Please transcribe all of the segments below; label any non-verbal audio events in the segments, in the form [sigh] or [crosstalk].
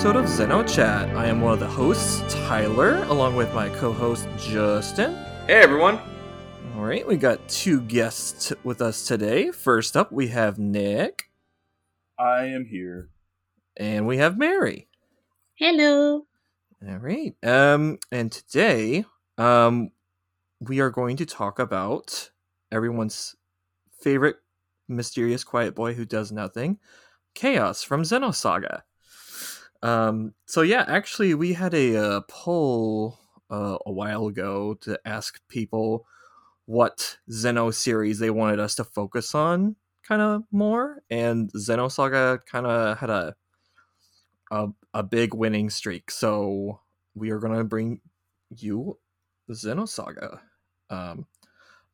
another episode of Xeno Chat. I am one of the hosts, Tyler, along with my co-host Justin. Hey everyone. All right, we got two guests with us today. First up, we have Nick, I am here. and we have Mary. Hello. All right. Um, and today, um, we are going to talk about everyone's favorite mysterious quiet boy who does nothing, Chaos from Xenosaga. Um, so yeah, actually, we had a uh, poll uh, a while ago to ask people what Xeno series they wanted us to focus on, kind of more, and Xenosaga kind of had a a a big winning streak. So we are gonna bring you Xenosaga. Um,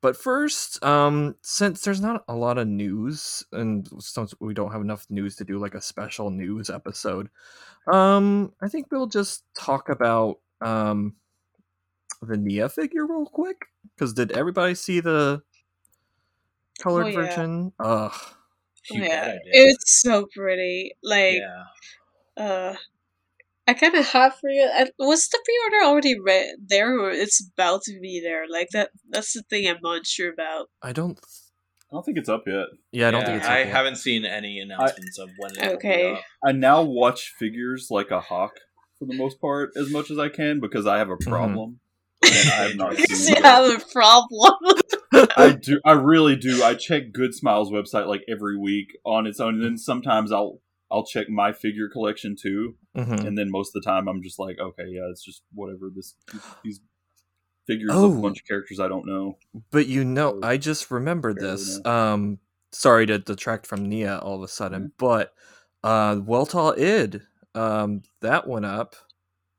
but first, um, since there's not a lot of news, and since we don't have enough news to do like a special news episode, um, I think we'll just talk about um the Nia figure real quick. Because did everybody see the colored Oh, yeah. version? Ugh. You yeah, bet I did. it's so pretty. Like, yeah. uh, I kind of have for you. Was the pre-order already re- there, or it's about to be there? Like that. That's the thing I'm not sure about. I don't. I don't think it's up yet. Yeah, I don't Yeah, think it's. I up yet. haven't seen any announcements of when it Okay. I now watch figures like a hawk for the most part as much as I can because I have a mm-hmm. problem. And I have not [laughs] Because seen you it. have a problem. [laughs] I do. I really do. I check Good Smiles website like every week on its own, and then sometimes I'll I'll check my figure collection too. Mhm. And then most of the time I'm just like, okay, yeah, it's just whatever. This these figures Oh. of a bunch of characters I don't know. But you know, So, I just remembered barely this. Um, sorry to detract from Nia all of a sudden, Mm-hmm. but uh, Weltall id, um, that went up.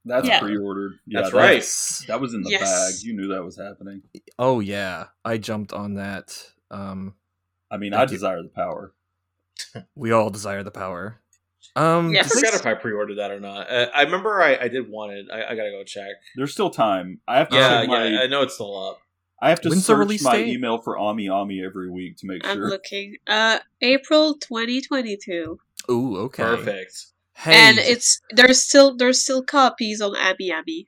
That's Yeah. pre-ordered. Yeah, That's that- right. That was in the Yes. bag. You knew that was happening. Oh yeah, I jumped on that. Um, I mean, Thank I you. desire the power. [laughs] we all desire the power. Um, Yes. I forgot this- if I pre-ordered that or not. Uh, I remember I, I did want it. I, I gotta go check. There's still time. I have to Yeah, check yeah. my I know it's still up. I have to When's search release my date? email for Ami Ami every week to make I'm sure. looking. Uh, April 2022, Ooh, okay. Perfect. Hey, and it's there's still there's still copies on Ami Ami.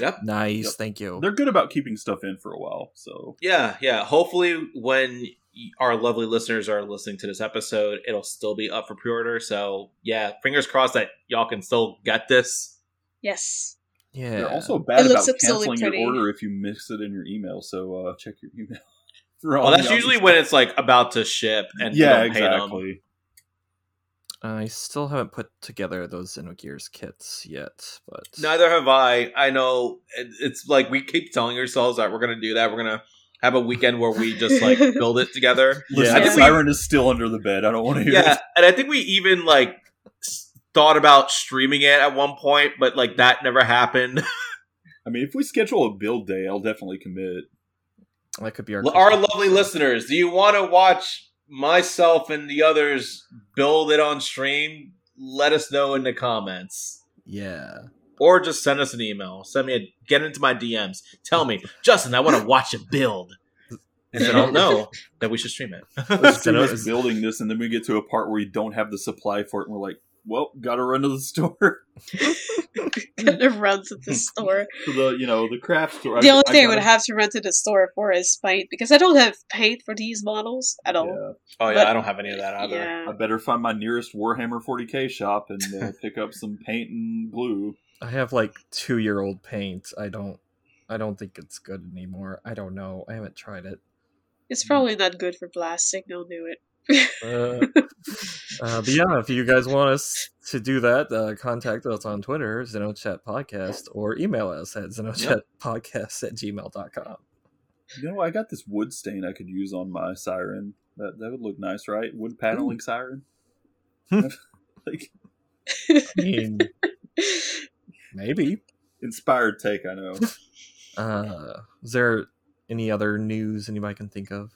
Yep. nice. Yep. Thank you. They're good about keeping stuff in for a while. So Yeah, yeah. Hopefully, when y- our lovely listeners are listening to this episode, it'll still be up for pre-order. So yeah, fingers crossed that y'all can still get this. Yes. yeah. they're also bad It about absolutely canceling your order if you miss it in your email. So uh, check your email. [laughs] for Well, that's usually stuff. when it's like about to ship and you yeah, don't pay them. exactly. I still haven't put together those Xenogears kits yet, but Neither have I. I know it's like we keep telling ourselves that we're gonna do that. We're gonna have a weekend where we just like [laughs] build it together. Listen, I think we- Siren is still under the bed. I don't want to hear Yeah, it. and I think we even like thought about streaming it at one point, but like that never happened. [laughs] I mean, if we schedule a build day, I'll definitely commit. that could be our Our lovely listeners, do you want to watch myself and the others build it on stream? Let us know in the comments. Yeah. Or just send us an email. Send me a get into my DMs. Tell me, [laughs] Justin, I want to watch it build. [laughs] And then I'll know that we should stream it. Let's stream us building this, and then we get to a part where we don't have the supply for it, and we're like, "Well, gotta run to the store." [laughs] Gonna run to the store. to the you know the craft store. The only thing I gotta- would have to run to the store for is paint because I don't have paint for these models at all. Yeah, Oh yeah, But- I don't have any of that either. Yeah. I better find my nearest Warhammer 40k shop and uh, pick up some paint and glue. I have like two year old paint. I don't I don't think it's good anymore. I don't know. I haven't tried it. It's probably not good for plastic. Don't do it. Uh, [laughs] uh, but yeah, if you guys want us to do that, uh, contact us on Twitter, Xenochat Podcast, or email us at zenochatpodcast at gmail.com. You know, I got this wood stain I could use on my siren. That that would look nice, right? Wood paneling siren. [laughs] [laughs] like I mean, maybe. inspired take, I know. [laughs] Uh, is there any other news anybody can think of?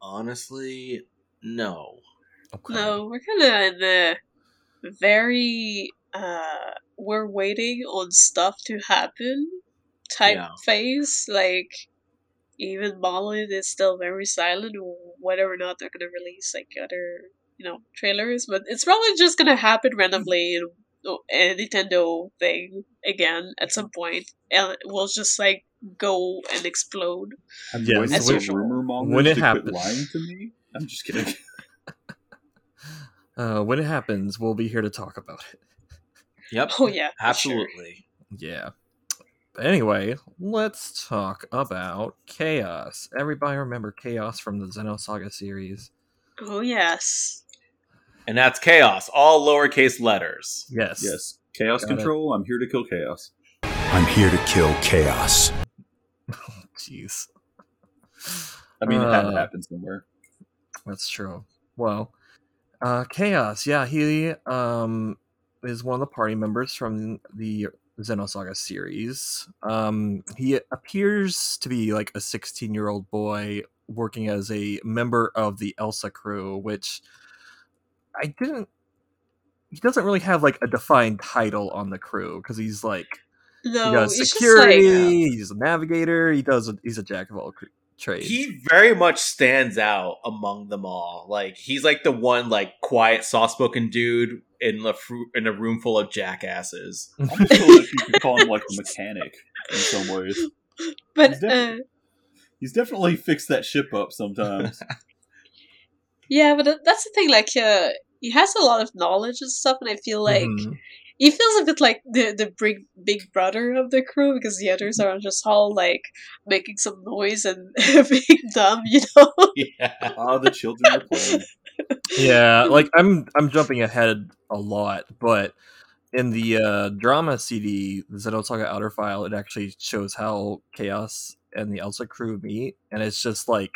Honestly, no. Okay. no, we're kind of in the very uh, we're waiting on stuff to happen type Yeah. phase. Like even Marlin is still very silent on whether or not they're gonna release like other you know trailers, but it's probably just gonna happen randomly in a Nintendo thing again at some point, and it will just like go and explode. I'm Yeah, voicing as some usual. rumor mongers When it happens. lying to me. I'm just kidding. [laughs] [laughs] Uh, when it happens, we'll be here to talk about it. Yep. Oh yeah, for sure. Absolutely. Yeah. But anyway, let's talk about Chaos. Everybody remember Chaos from the Xenosaga series? Oh yes. And that's chaos, all lowercase letters. Yes. yes, chaos Got it. control. I'm here to kill chaos. I'm here to kill chaos. [laughs] Jeez. I mean, it had to Uh, happen somewhere. That's true. Well, uh, Chaos, yeah, he um is one of the party members from the Xenosaga series. Um, he appears to be like a 16 year old boy working as a member of the Elsa crew, which I didn't. He doesn't really have like a defined title on the crew because he's like No, he does security, just like he's a navigator, he does he's a jack of all cr- trades. He very much stands out among them all. Like he's like the one like quiet, soft-spoken dude in the fru- in a room full of jackasses. I almost feel like you could call him like a mechanic in some ways. but He's uh, He's definitely fixed that ship up sometimes. [laughs] yeah, but that's the thing. Like, uh, he has a lot of knowledge and stuff, and I feel like Mhm. he feels a bit like the the big big brother of the crew because the others are just all like making some noise and [laughs] being dumb, you know. [laughs] yeah. Ah, the children are playing. yeah like i'm i'm jumping ahead a lot but in the uh drama cd the xenosaga outer file it actually shows how chaos and the elsa crew meet and it's just like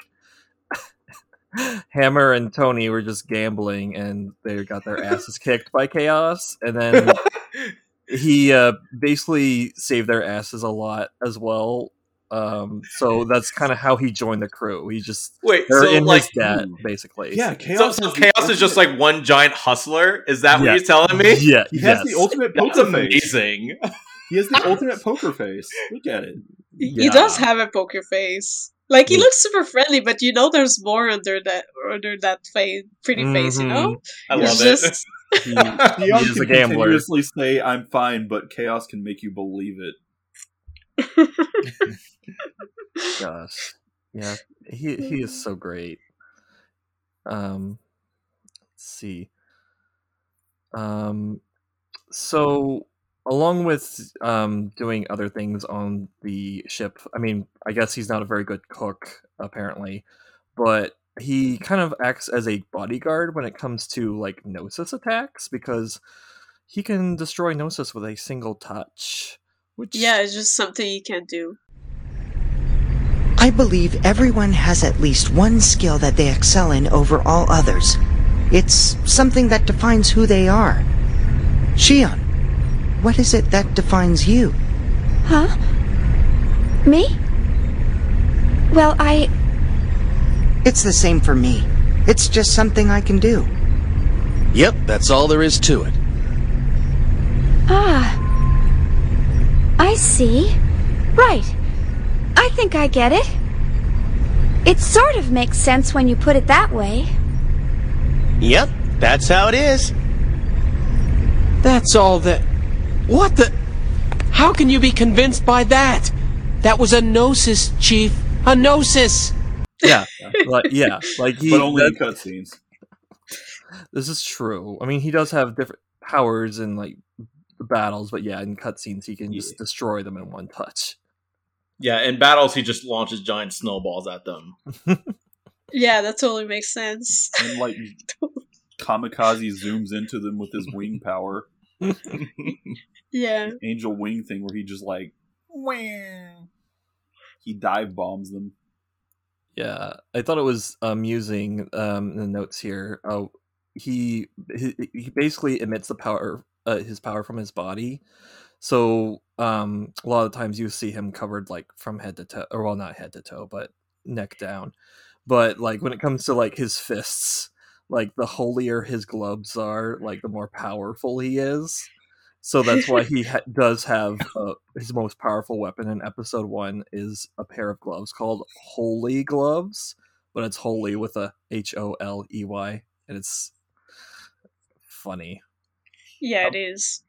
hammer and tony were just gambling and they got their asses kicked by chaos and then [laughs] he uh basically saved their asses a lot as well um so that's kind of how he joined the crew he just Wait, they're so in like, his debt basically Yeah, so, chaos. so has the chaos is just like one giant hustler. Is that Yeah. what you're telling me? yeah he has yes. the ultimate That's poker face. amazing. He has the [laughs] ultimate poker face. Look at it. He does have a poker face. Like he Yeah. looks super friendly, but you know there's more under that under that face, pretty face. You know, I Yeah. love It's it. just [laughs] He- Theon is can a gambler. continuously say, "I'm fine," but chaos can make you believe it. [laughs] gosh yeah he he is so great um let's see um so along with um doing other things on the ship i mean i guess he's not a very good cook apparently but he kind of acts as a bodyguard when it comes to like gnosis attacks because he can destroy gnosis with a single touch which yeah, it's just something you can't do. I believe everyone has at least one skill that they excel in over all others. It's something that defines who they are. Shion, what is it that defines you? Huh? Me? Well, I. It's the same for me. It's just something I can do. Yep, that's all there is to it. Ah. I see. Right. I think I get it. It sort of makes sense when you put it that way. Yep, that's how it is. That's all that. What the? How can you be convinced by that? That was a gnosis, Chief. A gnosis! yeah like yeah like he [laughs] but only that- in cutscenes. This is true. I mean, he does have different powers in like battles, but yeah, in cutscenes he can just destroy them in one touch. Yeah, in battles he just launches giant snowballs at them. [laughs] Yeah, that totally makes sense. And like [laughs] Kamikaze zooms into them with his wing power, Yeah, angel wing thing, where he just like, wham, he dive bombs them. Yeah, I thought it was amusing. Um, the notes here, oh, he he, he basically emits the power, uh, his power from his body. So um, a lot of times you see him covered like from head to toe, or well, not head to toe, but neck down. But like when it comes to like his fists, like the holier his gloves are, like the more powerful he is. So that's why he [laughs] ha- does have uh, his most powerful weapon in episode one is a pair of gloves called Holy Gloves, but it's holy with a H O L E Y, and it's funny. yeah, it is.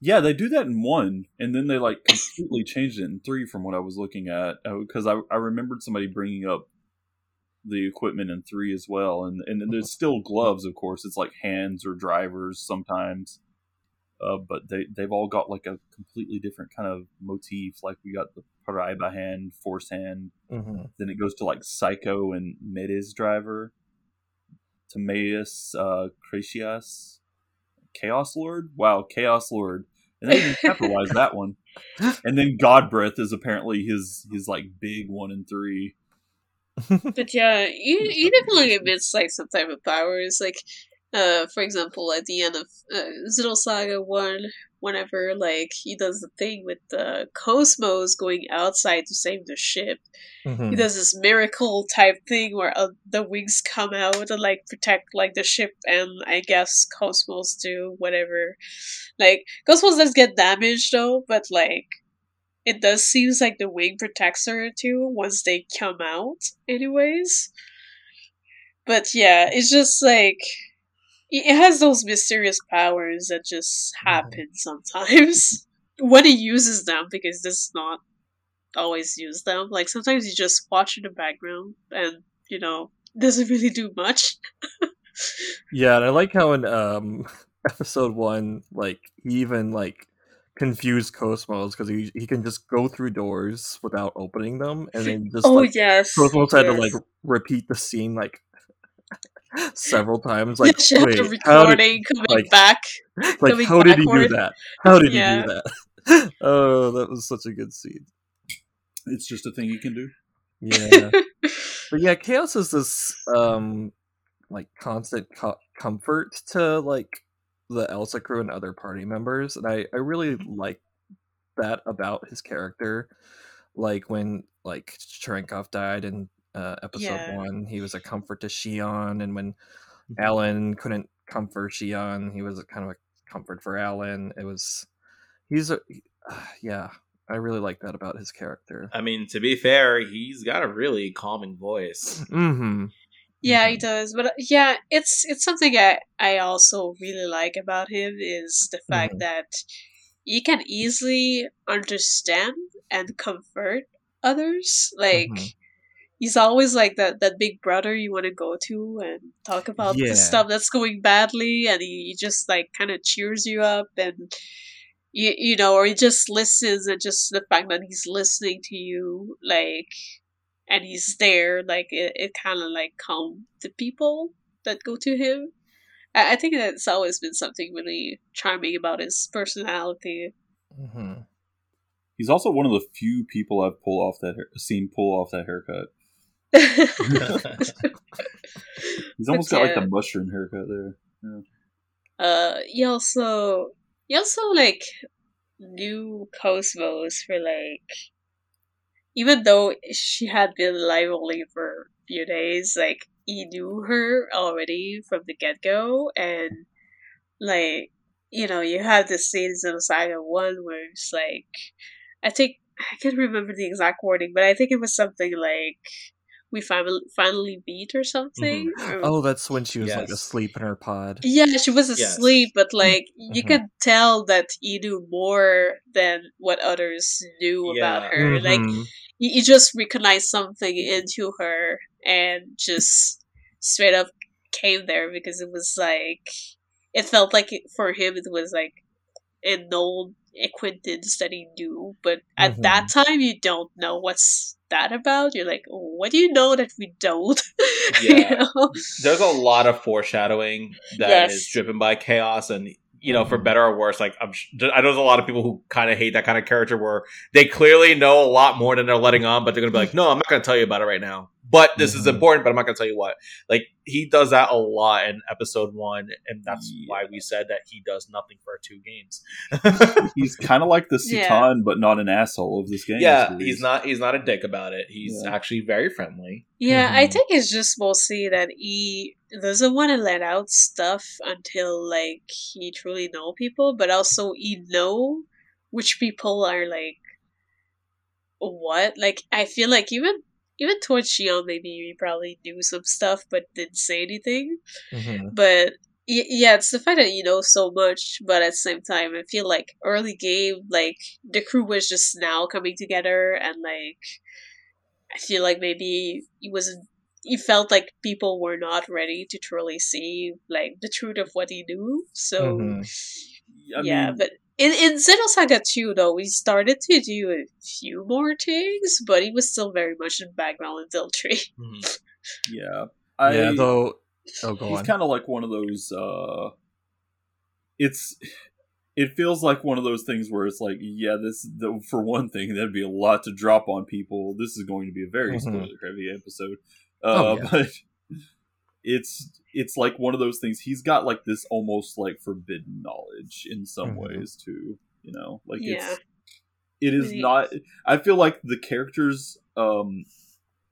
Yeah, they do that in one, and then they like completely changed it in three from what I was looking at because I, I remembered somebody bringing up the equipment in three as well, and and there's still gloves, of course. It's like hands or drivers sometimes, uh, but they they've all got like a completely different kind of motif. Like we got the Paraiba hand, force hand, hmm then it goes to like Psycho and Medes driver, Timaeus, uh, Critias, Chaos Lord. Wow, Chaos Lord, and they even capitalize that one. [laughs] And then God Breath is apparently his his like big one and three. [laughs] But yeah, he, he definitely emits like some type of powers. Like, uh, for example, at the end of uh, Saga One, whenever like he does the thing with the Cosmos going outside to save the ship, hmm he does this miracle type thing where uh, the wings come out and like protect like the ship and I guess Cosmos do whatever. Like Cosmos does get damaged though, but like it does seems like the wing protects her too once they come out, anyways. But yeah, it's just like it has those mysterious powers that just happen sometimes [laughs] when he uses them because this is not always use them. Like sometimes you just watch in the background and you know doesn't really do much. [laughs] Yeah, and I like how in um [laughs] episode one, like he even like confused Cosmos because he he can just go through doors without opening them, and then just oh like yes, Cosmos had to like repeat the scene like several times. Like, she had wait, the how did, coming like- back. [laughs] like coming how did he do that? How did Yeah. he do that? [laughs] oh, that was such a good scene. It's just a thing you can do. Yeah. [laughs] but yeah, chaos is this um like constant co- comfort to like the Elsa crew and other party members, and I I really like that about his character. Like when like Cherenkov died in uh, episode Yeah. one, he was a comfort to Shion, and when Allen couldn't comfort Shion, he was a kind of a comfort for Allen. It was he's a [sighs] yeah. I really like that about his character. I mean, to be fair, he's got a really calming voice. Mm-hmm. Yeah, he does. But uh, yeah, it's it's something I I also really like about him is the fact Mhm. that he can easily understand and comfort others. Like Mhm. He's always like that that big brother you want to go to and talk about Yeah. the stuff that's going badly, and he, he just like kind of cheers you up and. You, you know, or he just listens, and just the fact that he's listening to you, like, and he's there, like it, it kind of like calm the people that go to him. I, I think that's always been something really charming about his personality. Mm-hmm. He's also one of the few people I've pull off that hair- seen pull off that haircut. He's [laughs] almost got like the mushroom haircut there. uh, he also he also like knew Cosmos for like even though she had been alive only for a few days, like he knew her already from the get go, and like you know you have this scene in Saga One where it's like I think I can't remember the exact wording, but I think it was something like we finally finally beat or something. or- Oh, that's when she was like asleep in her pod. yeah, she was Yes. asleep, but like you Mhm. could tell that he knew more than what others knew about her. Like Mhm. you, you just recognized something into her and just straight up came there because it was like it felt like it, for him it was like a known acquaintance that he knew, but at Mhm. that time you don't know what's that about. You're like, oh, what do you know that we don't? [laughs] You Yeah. know? There's a lot of foreshadowing that is Yes. driven by chaos, and you know, Mm-hmm. for better or worse, like I'm, I know there's a lot of people who kind of hate that kind of character where they clearly know a lot more than they're letting on, but they're gonna be like, no, I'm not gonna tell you about it right now. But this is Mhm. important, but I'm not gonna tell you what. Like he does that a lot in episode one, and that's Yeah. why we said that he does nothing for two games. [laughs] He's kind of like the Yeah. But not an asshole of this game. yeah, he's not. He's not a dick about it. He's Yeah. actually very friendly. Yeah, I Mhm. think it's just mostly that he doesn't want to let out stuff until like he truly know people, but also he know which people are like what. Like I feel like even even towards Shion, maybe he probably knew some stuff but didn't say anything. Mhm. But Y- yeah, it's the fact that you know so much, but at the same time, I feel like early game, like the crew was just now coming together, and like I feel like maybe it wasn't. He felt like people were not ready to truly see like the truth of what he knew. So Mhm. I yeah, mean, but in in Xenosaga 2 though, we started to do a few more things, but he was still very much in background until three. Mhm. yeah, I, yeah, though. Oh, go he's kind of like one of those. uh It's. It feels like one of those things where it's like, yeah, this the, for one thing, that'd be a lot to drop on people. This is going to be a very Mhm. spoiler heavy episode. Oh, Uh, yeah. [laughs] But it's it's like one of those things. He's got like this almost like forbidden knowledge in some Mhm. ways too. You know, like Yeah. it's it is Really- not. I feel like the characters, um,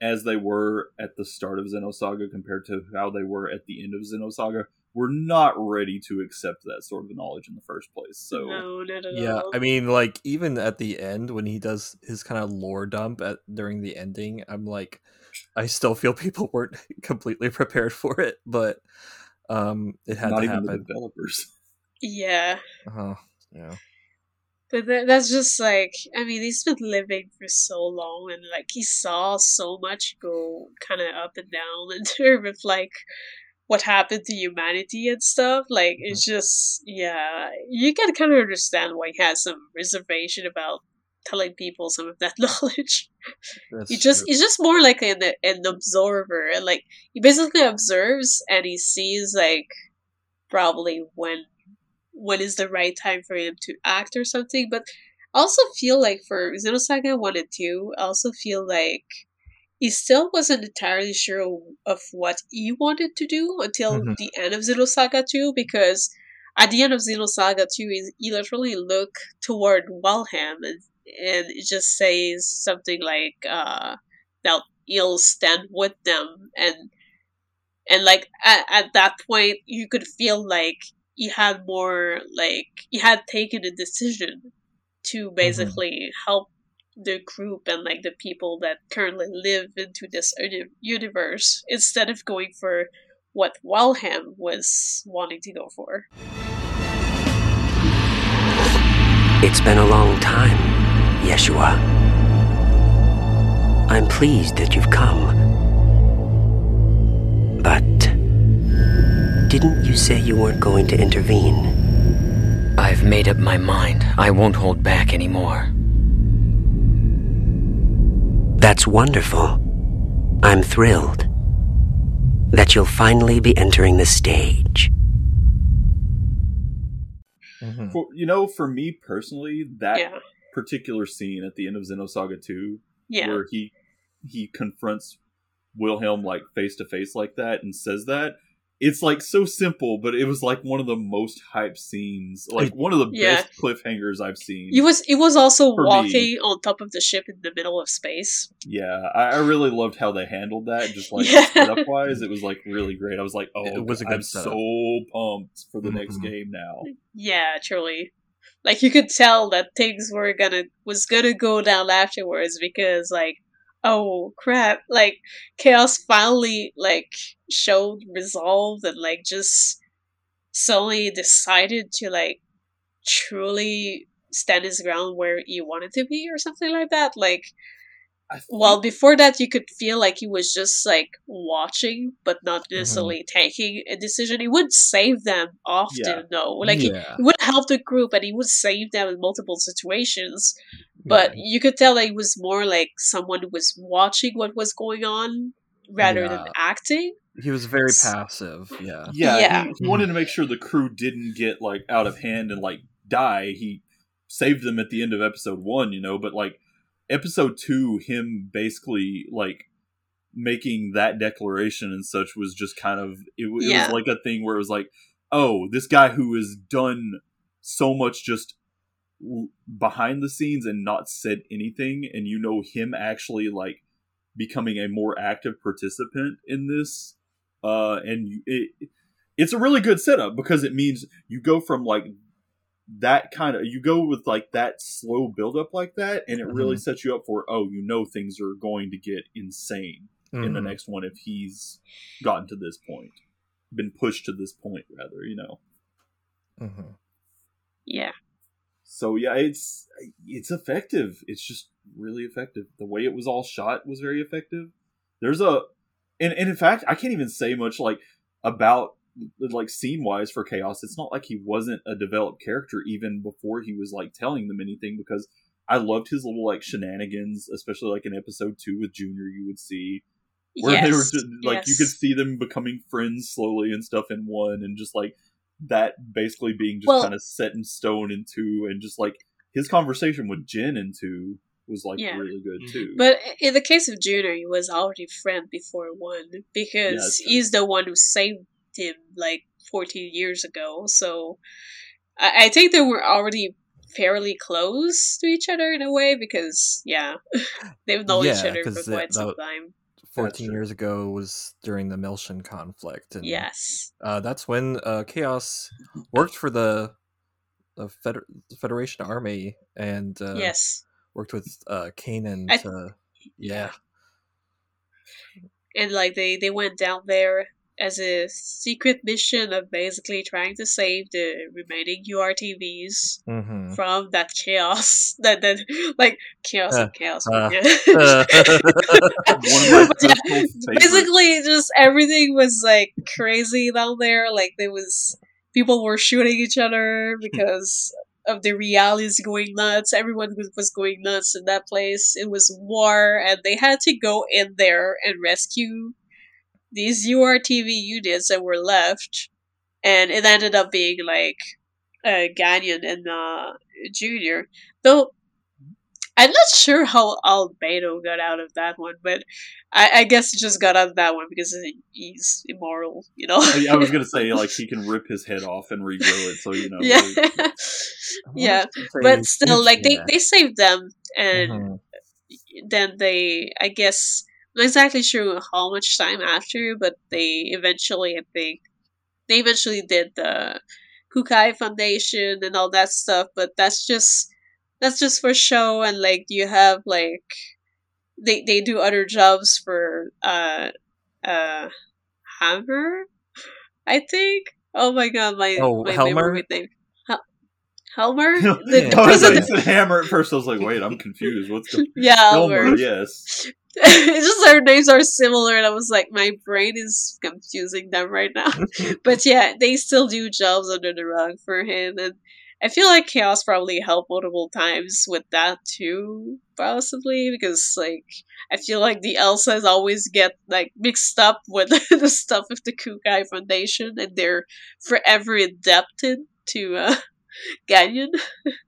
as they were at the start of Xenosaga compared to how they were at the end of Xenosaga, were not ready to accept that sort of knowledge in the first place. So no, not at Yeah, all. I mean, like even at the end when he does his kind of lore dump at during the ending, I'm like, I still feel people weren't [laughs] completely prepared for it, but um, it had not to even the happen. developers. yeah. Uh-huh. Yeah. But tha- that's just like I mean he's been living for so long and like he saw so much go kind of up and down [laughs] in terms of like what happened to humanity and stuff. Like it's just yeah, you can kind of understand why he has some reservation about telling people some of that [laughs] knowledge. That's He just true. he's just more like an an observer and like he basically observes and he sees like probably when when is the right time for him to act or something. But I also feel like for Xenosaga one and two, I also feel like he still wasn't entirely sure of what he wanted to do until Mhm. the end of Xenosaga two because at the end of Xenosaga 2, he, he literally look toward Wilhelm and, and it just says something like uh, that he'll stand with them. And and like at, at that point you could feel like you had more like you had taken a decision to basically help the group and like the people that currently live into this uni- universe instead of going for what Wilhelm was wanting to go for. It's been a long time, Yeshua. I'm pleased that you've come. But didn't you say you weren't going to intervene? I've made up my mind. I won't hold back anymore. That's wonderful. I'm thrilled that you'll finally be entering the stage. Mhm. For, you know, for me personally, that Yeah. Particular scene at the end of Xenosaga 2 Yeah. where he he confronts Wilhelm like face to face like that and says that it's like so simple, but it was like one of the most hype scenes, like one of the Yeah. best cliffhangers I've seen. It was he was also For me. walking on top of the ship in the middle of space. yeah, I, I really loved how they handled that. Just like Yeah. setup wise, it was like really great. I was like, oh, It was a good I'm setup. so pumped for the next Mhm. game now. Yeah, truly. Like you could tell that things were gonna was gonna go down afterwards because like oh crap, like chaos finally like showed resolve and like just suddenly decided to like truly stand his ground where he wanted to be or something like that. Like well before that you could feel like he was just like watching but not mm-hmm. necessarily taking a decision. He would save them often Yeah. though. Like he, yeah. he would help the group and he would save them in multiple situations. But you could tell that he was more like someone who was watching what was going on rather than acting. he was very S- passive. Yeah. Yeah, Yeah. He, he wanted to make sure the crew didn't get like out of hand and like die. He saved them at the end of episode one, you know, but like episode two, him basically like making that declaration and such was just kind of it, it Yeah. was like a thing where it was like, oh, this guy who has done so much just behind the scenes and not said anything, and you know him actually like becoming a more active participant in this uh, and you, it it's a really good setup because it means you go from like that kind of you go with like that slow build up like that and it really sets you up for oh you know things are going to get insane in the Mhm. next one if he's gotten to this point been pushed to this point rather you know Mm-hmm. Yeah. so yeah it's it's effective it's just really effective the way it was all shot was very effective there's a and, and in fact i can't even say much like about like scene wise for chaos it's not like he wasn't a developed character even before he was like telling them anything because i loved his little like shenanigans especially like in episode two with junior you would see where they were just like you could see them becoming friends slowly and stuff in one and just like that basically being just Well- kind of set in stone in two and just like his conversation with Jin in two was like Yeah. really good mm-hmm. too. But in the case of Junior, he was already friend before one because that's true. he's the one who saved him like 14 years ago. So I, I think they were already fairly close to each other in a way because yeah, [laughs] they've known each other for that- quite some time. 14 years ago was during the Miltian conflict. And, Yes. Uh, that's when uh, Chaos worked for the, the Feder- Federation Army and uh, Yes. worked with uh, Canaan I- to. Yeah. and like they they went down there as a secret mission of basically trying to save the remaining URTVs Mhm. from that chaos [laughs] that that like chaos Uh, and chaos. uh, yeah. One of my But yeah, basically just everything was like crazy down there like there was people were shooting each other because of the realities going nuts everyone was going nuts in that place it was war and they had to go in there and rescue these urtv units that were left and it ended up being like uh, Gaignun and uh, Junior. Though I'm not sure how Albedo got out of that one, but I, I guess he just got out of that one because he's immoral, you know. I I was gonna say like he [laughs] can rip his head off and regrow it, so you know. yeah, like- [laughs] yeah, but still, like they yeah. they saved them, and Mhm. then they, I guess, I'm not exactly sure how much time after, but they eventually, I think, they eventually did the Kukai Foundation and all that stuff. But that's just that's just for show, and like you have like they they do other jobs for uh uh Hammer, I think. Oh my god, my Oh, my Helmer? memory name. Hel- Helmer, I [laughs] the, the thought person you said hammer at first. I was like, wait, I'm confused. What's the [laughs] yeah, Elmer? Elmer. Yes. [laughs] it's just their names are similar, and I was like, my brain is confusing them right now. [laughs] [laughs] but yeah, they still do jobs under the rug for him, and I feel like Chaos probably helped multiple times with that too, possibly because like I feel like the Elsas always get like mixed up with the stuff of the Kukai Foundation, and they're forever indebted to uh, Gaignun.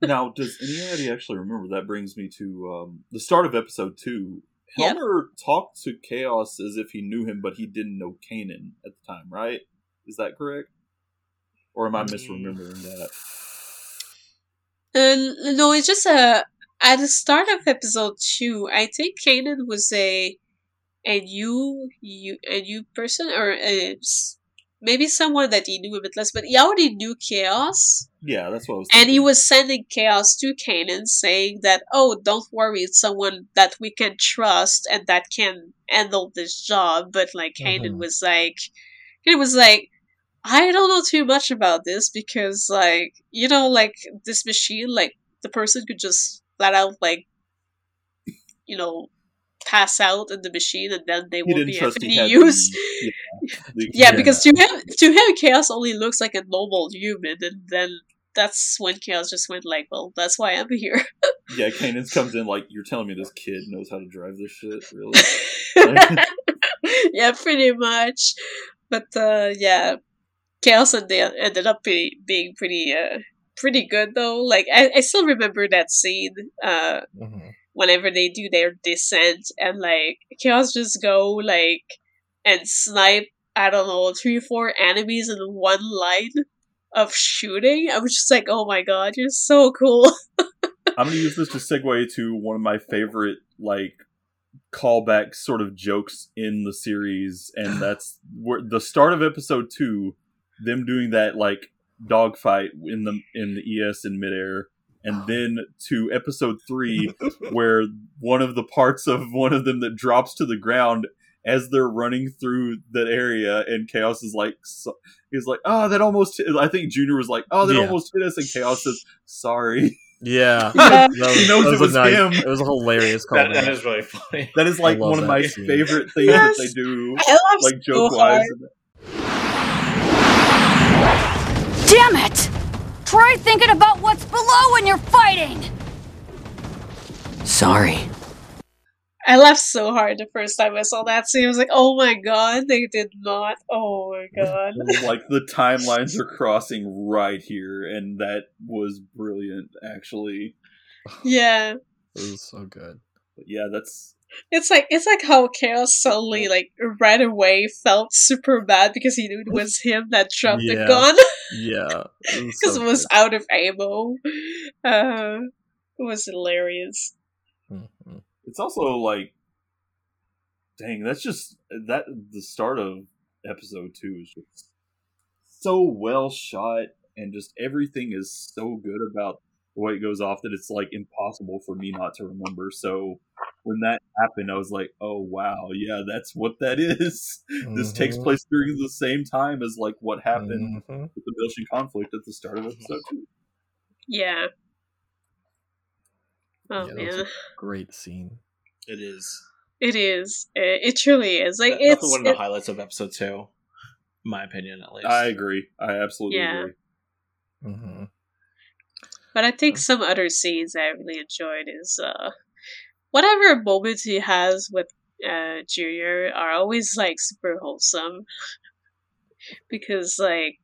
now, does anybody actually remember? That brings me to um, the start of episode two. Helmer talked to Chaos as if he knew him, but he didn't know Canaan at the time, right? Is that correct? Or am I mm. misremembering that? Uh, and no, it's just a at the start of episode two. I think Canaan was a a new you a new person or a, maybe someone that he knew a bit less, but he already knew Chaos, Yeah, that's what I was. and he was sending Chaos to Canaan, saying that oh, don't worry, it's someone that we can trust and that can handle this job. But like Canaan Mhm. was like, he was like. I don't know too much about this because, like, you know, like this machine, like the person could just flat out, like, you know, pass out in the machine and then they He won't be trust of any use. the- yeah, [laughs] the- Yeah, because to him, to him, Chaos only looks like a normal human, and then that's when Chaos just went like, "Well, that's why I'm here." [laughs] yeah, Canaan comes in like, "You're telling me this kid knows how to drive this shit, really?" [laughs] yeah, pretty much. But uh, yeah, Chaos and they ended up pretty, being pretty, uh, pretty good though. Like I, I still remember that scene. Uh, Mhm. Whenever they do their descent and like chaos just go like and snipe i don't know three or four enemies in one line of shooting. I was just like oh my god you're so cool. [laughs] I'm gonna use this to segue to one of my favorite like callback sort of jokes in the series, and [sighs] that's where the start of episode two, them doing that like dogfight in the in the ES in midair, and then to episode three, where one of the parts of one of them that drops to the ground. as they're running through that area, and Chaos is like, so, he's like, oh, that almost. Hit. I think Junior was like, oh, that Yeah. almost hit us, and Chaos says, sorry. Yeah, Yeah. [laughs] That was- He knows it a was nice- him. It was a hilarious call. That, that is really funny. That is like one of my scene. favorite things Yes. that they do, I love like so joke wise. Damn it! Try thinking about what's below when you're fighting! Sorry. I laughed so hard the first time I saw that scene. I was like, "Oh my god, they did not! Oh my god!" [laughs] like the timelines are crossing right here, and that was brilliant, actually. yeah, It was so good. But yeah, that's it's like it's like how Chaos suddenly, like right away, felt super bad because he knew it was [laughs] him that dropped Yeah. the gun Yeah, it because [laughs] so it was out of ammo. Uh, it was hilarious. Mhm. it's also like, dang, that's just that the start of episode two is just so well shot, and just everything is so good about the way it goes off that it's like impossible for me not to remember. So when that happened, I was like, oh wow, yeah, that's what that [laughs] is. This takes Mhm. place during the same time as like what happened Mhm. with the Miltian conflict at the start of episode two. Yeah. Oh Yeah, that man, a great scene. It is. it is. It, it truly is. Like That- that's it's. one of the it- highlights of episode two, my opinion, at least. I agree. I absolutely Yeah. agree. hmm But I think some other scenes I really enjoyed is uh whatever moments he has with uh Junior are always like super wholesome. because like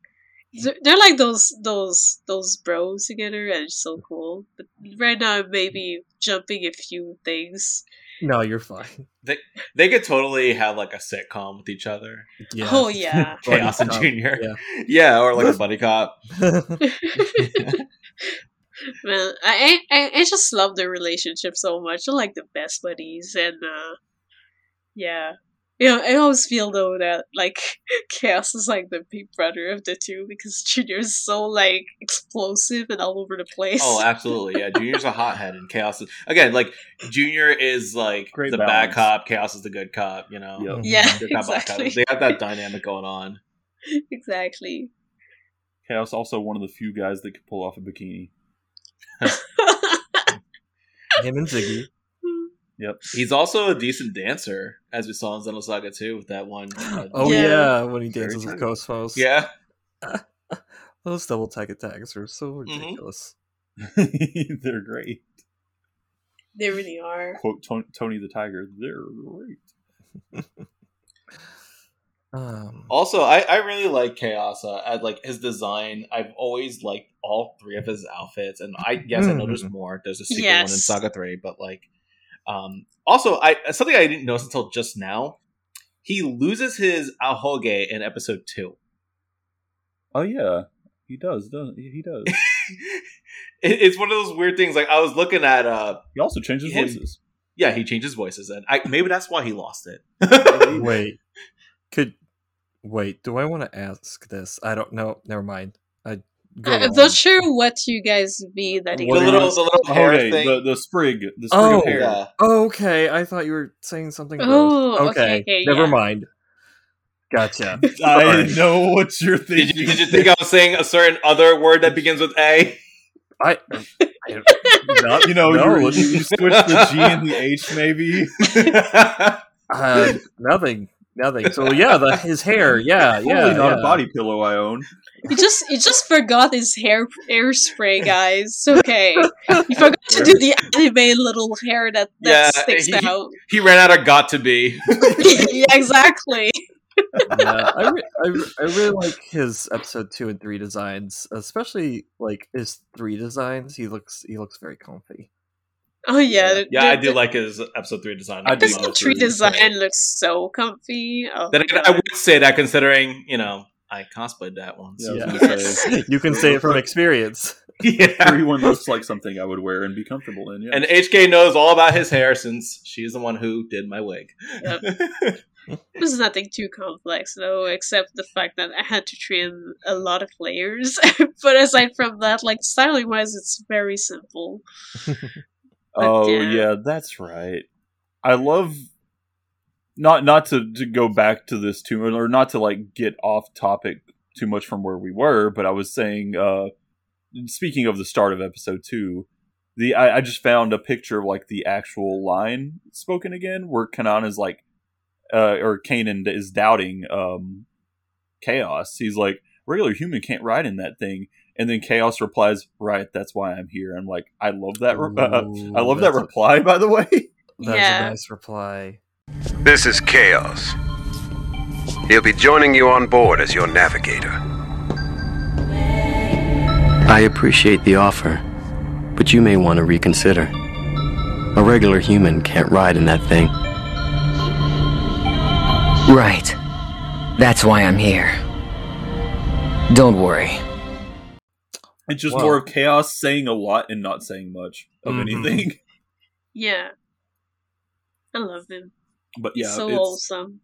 they're, they're like those those those bros together and it's so cool. But right now I'm maybe jumping a few things. No, you're fine. [laughs] They they could totally have like a sitcom with each other. Yeah. Oh yeah. [laughs] Chaos and Junior. yeah. Yeah, or like a [laughs] buddy cop. Man, I, I I just love their relationship so much. They're like the best buddies, and uh, yeah, you know, I always feel though that like [laughs] Chaos is like the big brother of the two because [laughs] Junior is so like explosive and all over the place. Oh, absolutely. Yeah, Junior's a hothead, and Chaos is again like Junior is like Great the balance. bad cop. Chaos is the good cop. You know, Yep. yeah, Good cop, exactly, They have that dynamic going on. [laughs] exactly. Chaos also one of the few guys that could pull off a bikini. [laughs] Him and Ziggy. Yep. He's also a decent dancer, as we saw in Xenosaga 2 with that one. [gasps] uh, Oh Yeah. yeah, when he Very dances with true. Cosmos. yeah. [laughs] Those double tag attacks are so Mm-hmm. ridiculous. [laughs] They're great. they really are. Quote Tony, Tony the Tiger. They're great. Um, Also, I, I really like Chaos. Uh, I like his design. I've always liked all three of his outfits, and I yes, I know there's more. There's a secret one in Saga Three, but like, um, also I something I didn't notice until just now. He loses his ahoge in episode two. Oh yeah, he does. Doesn't he? He does. [laughs] It- it's one of those weird things. Like I was looking at, uh, he also changes Him. voices. yeah, he changes voices, and I maybe that's why he lost it. wait, [laughs] could wait? Do I want to ask this? I don't know. Never mind. I go I'm not sure what you guys be that he the What do you- little, the little hair Okay, thing. the the sprig, the sprig Oh. of hair. yeah. Oh, okay, I thought you were saying something. Oh, gross. okay, okay, never yeah. mind. Gotcha. [laughs] I know what you're Did thinking. you, did you think I was saying a certain other word that begins with A? I, [laughs] I not, you know, no, you're- you, you switch the G and the H, maybe. [laughs] uh, nothing, nothing. So yeah, the, his hair. [laughs] Yeah, yeah, Probably not yeah. a body pillow I own. He just he just [laughs] forgot his hair hairspray, guys. Okay. [laughs] He forgot to do the anime little hair that, that Yeah, sticks he- out. he ran out of got to be. yeah, exactly. yeah, I, re- I, re- I really like his episode two and three designs, especially like his three designs. He looks he looks very comfy. Oh yeah, the- Yeah, I do the- like his episode three design. I do His love tree design looks so comfy. Oh, Then my again, I would say that considering you know I cosplayed that once. Yeah, Yeah. gonna [laughs] you can say it from experience. [laughs] Yeah. Free one looks like something I would wear and be comfortable in. Yeah. And HK knows all about his hair since she's the one who did my wig. There's [laughs] nothing too complex though, except the fact that I had to trim a lot of layers. but aside from that, like styling wise, it's very simple. Oh [laughs] yeah. yeah, that's right. I love not not to, to go back to this too or not to like get off topic too much from where we were but i was saying uh speaking of the start of episode two the i, I just found a picture of like the actual line spoken again where Canaan is like uh or Canaan is doubting um chaos he's like regular human can't ride in that thing and then chaos replies right that's why i'm here i'm like i love that re- uh, [laughs] i love that that's a- reply by the way [laughs] That's Yeah. a nice reply. This is Chaos. He'll be joining you on board as your navigator. I appreciate the offer, but you may want to reconsider. A regular human can't ride in that thing. Right. That's why I'm here. Don't worry. It's just Wow. more of chaos saying a lot and not saying much of Mhm. anything. [laughs] Yeah. I love him. But yeah, so it's, wholesome.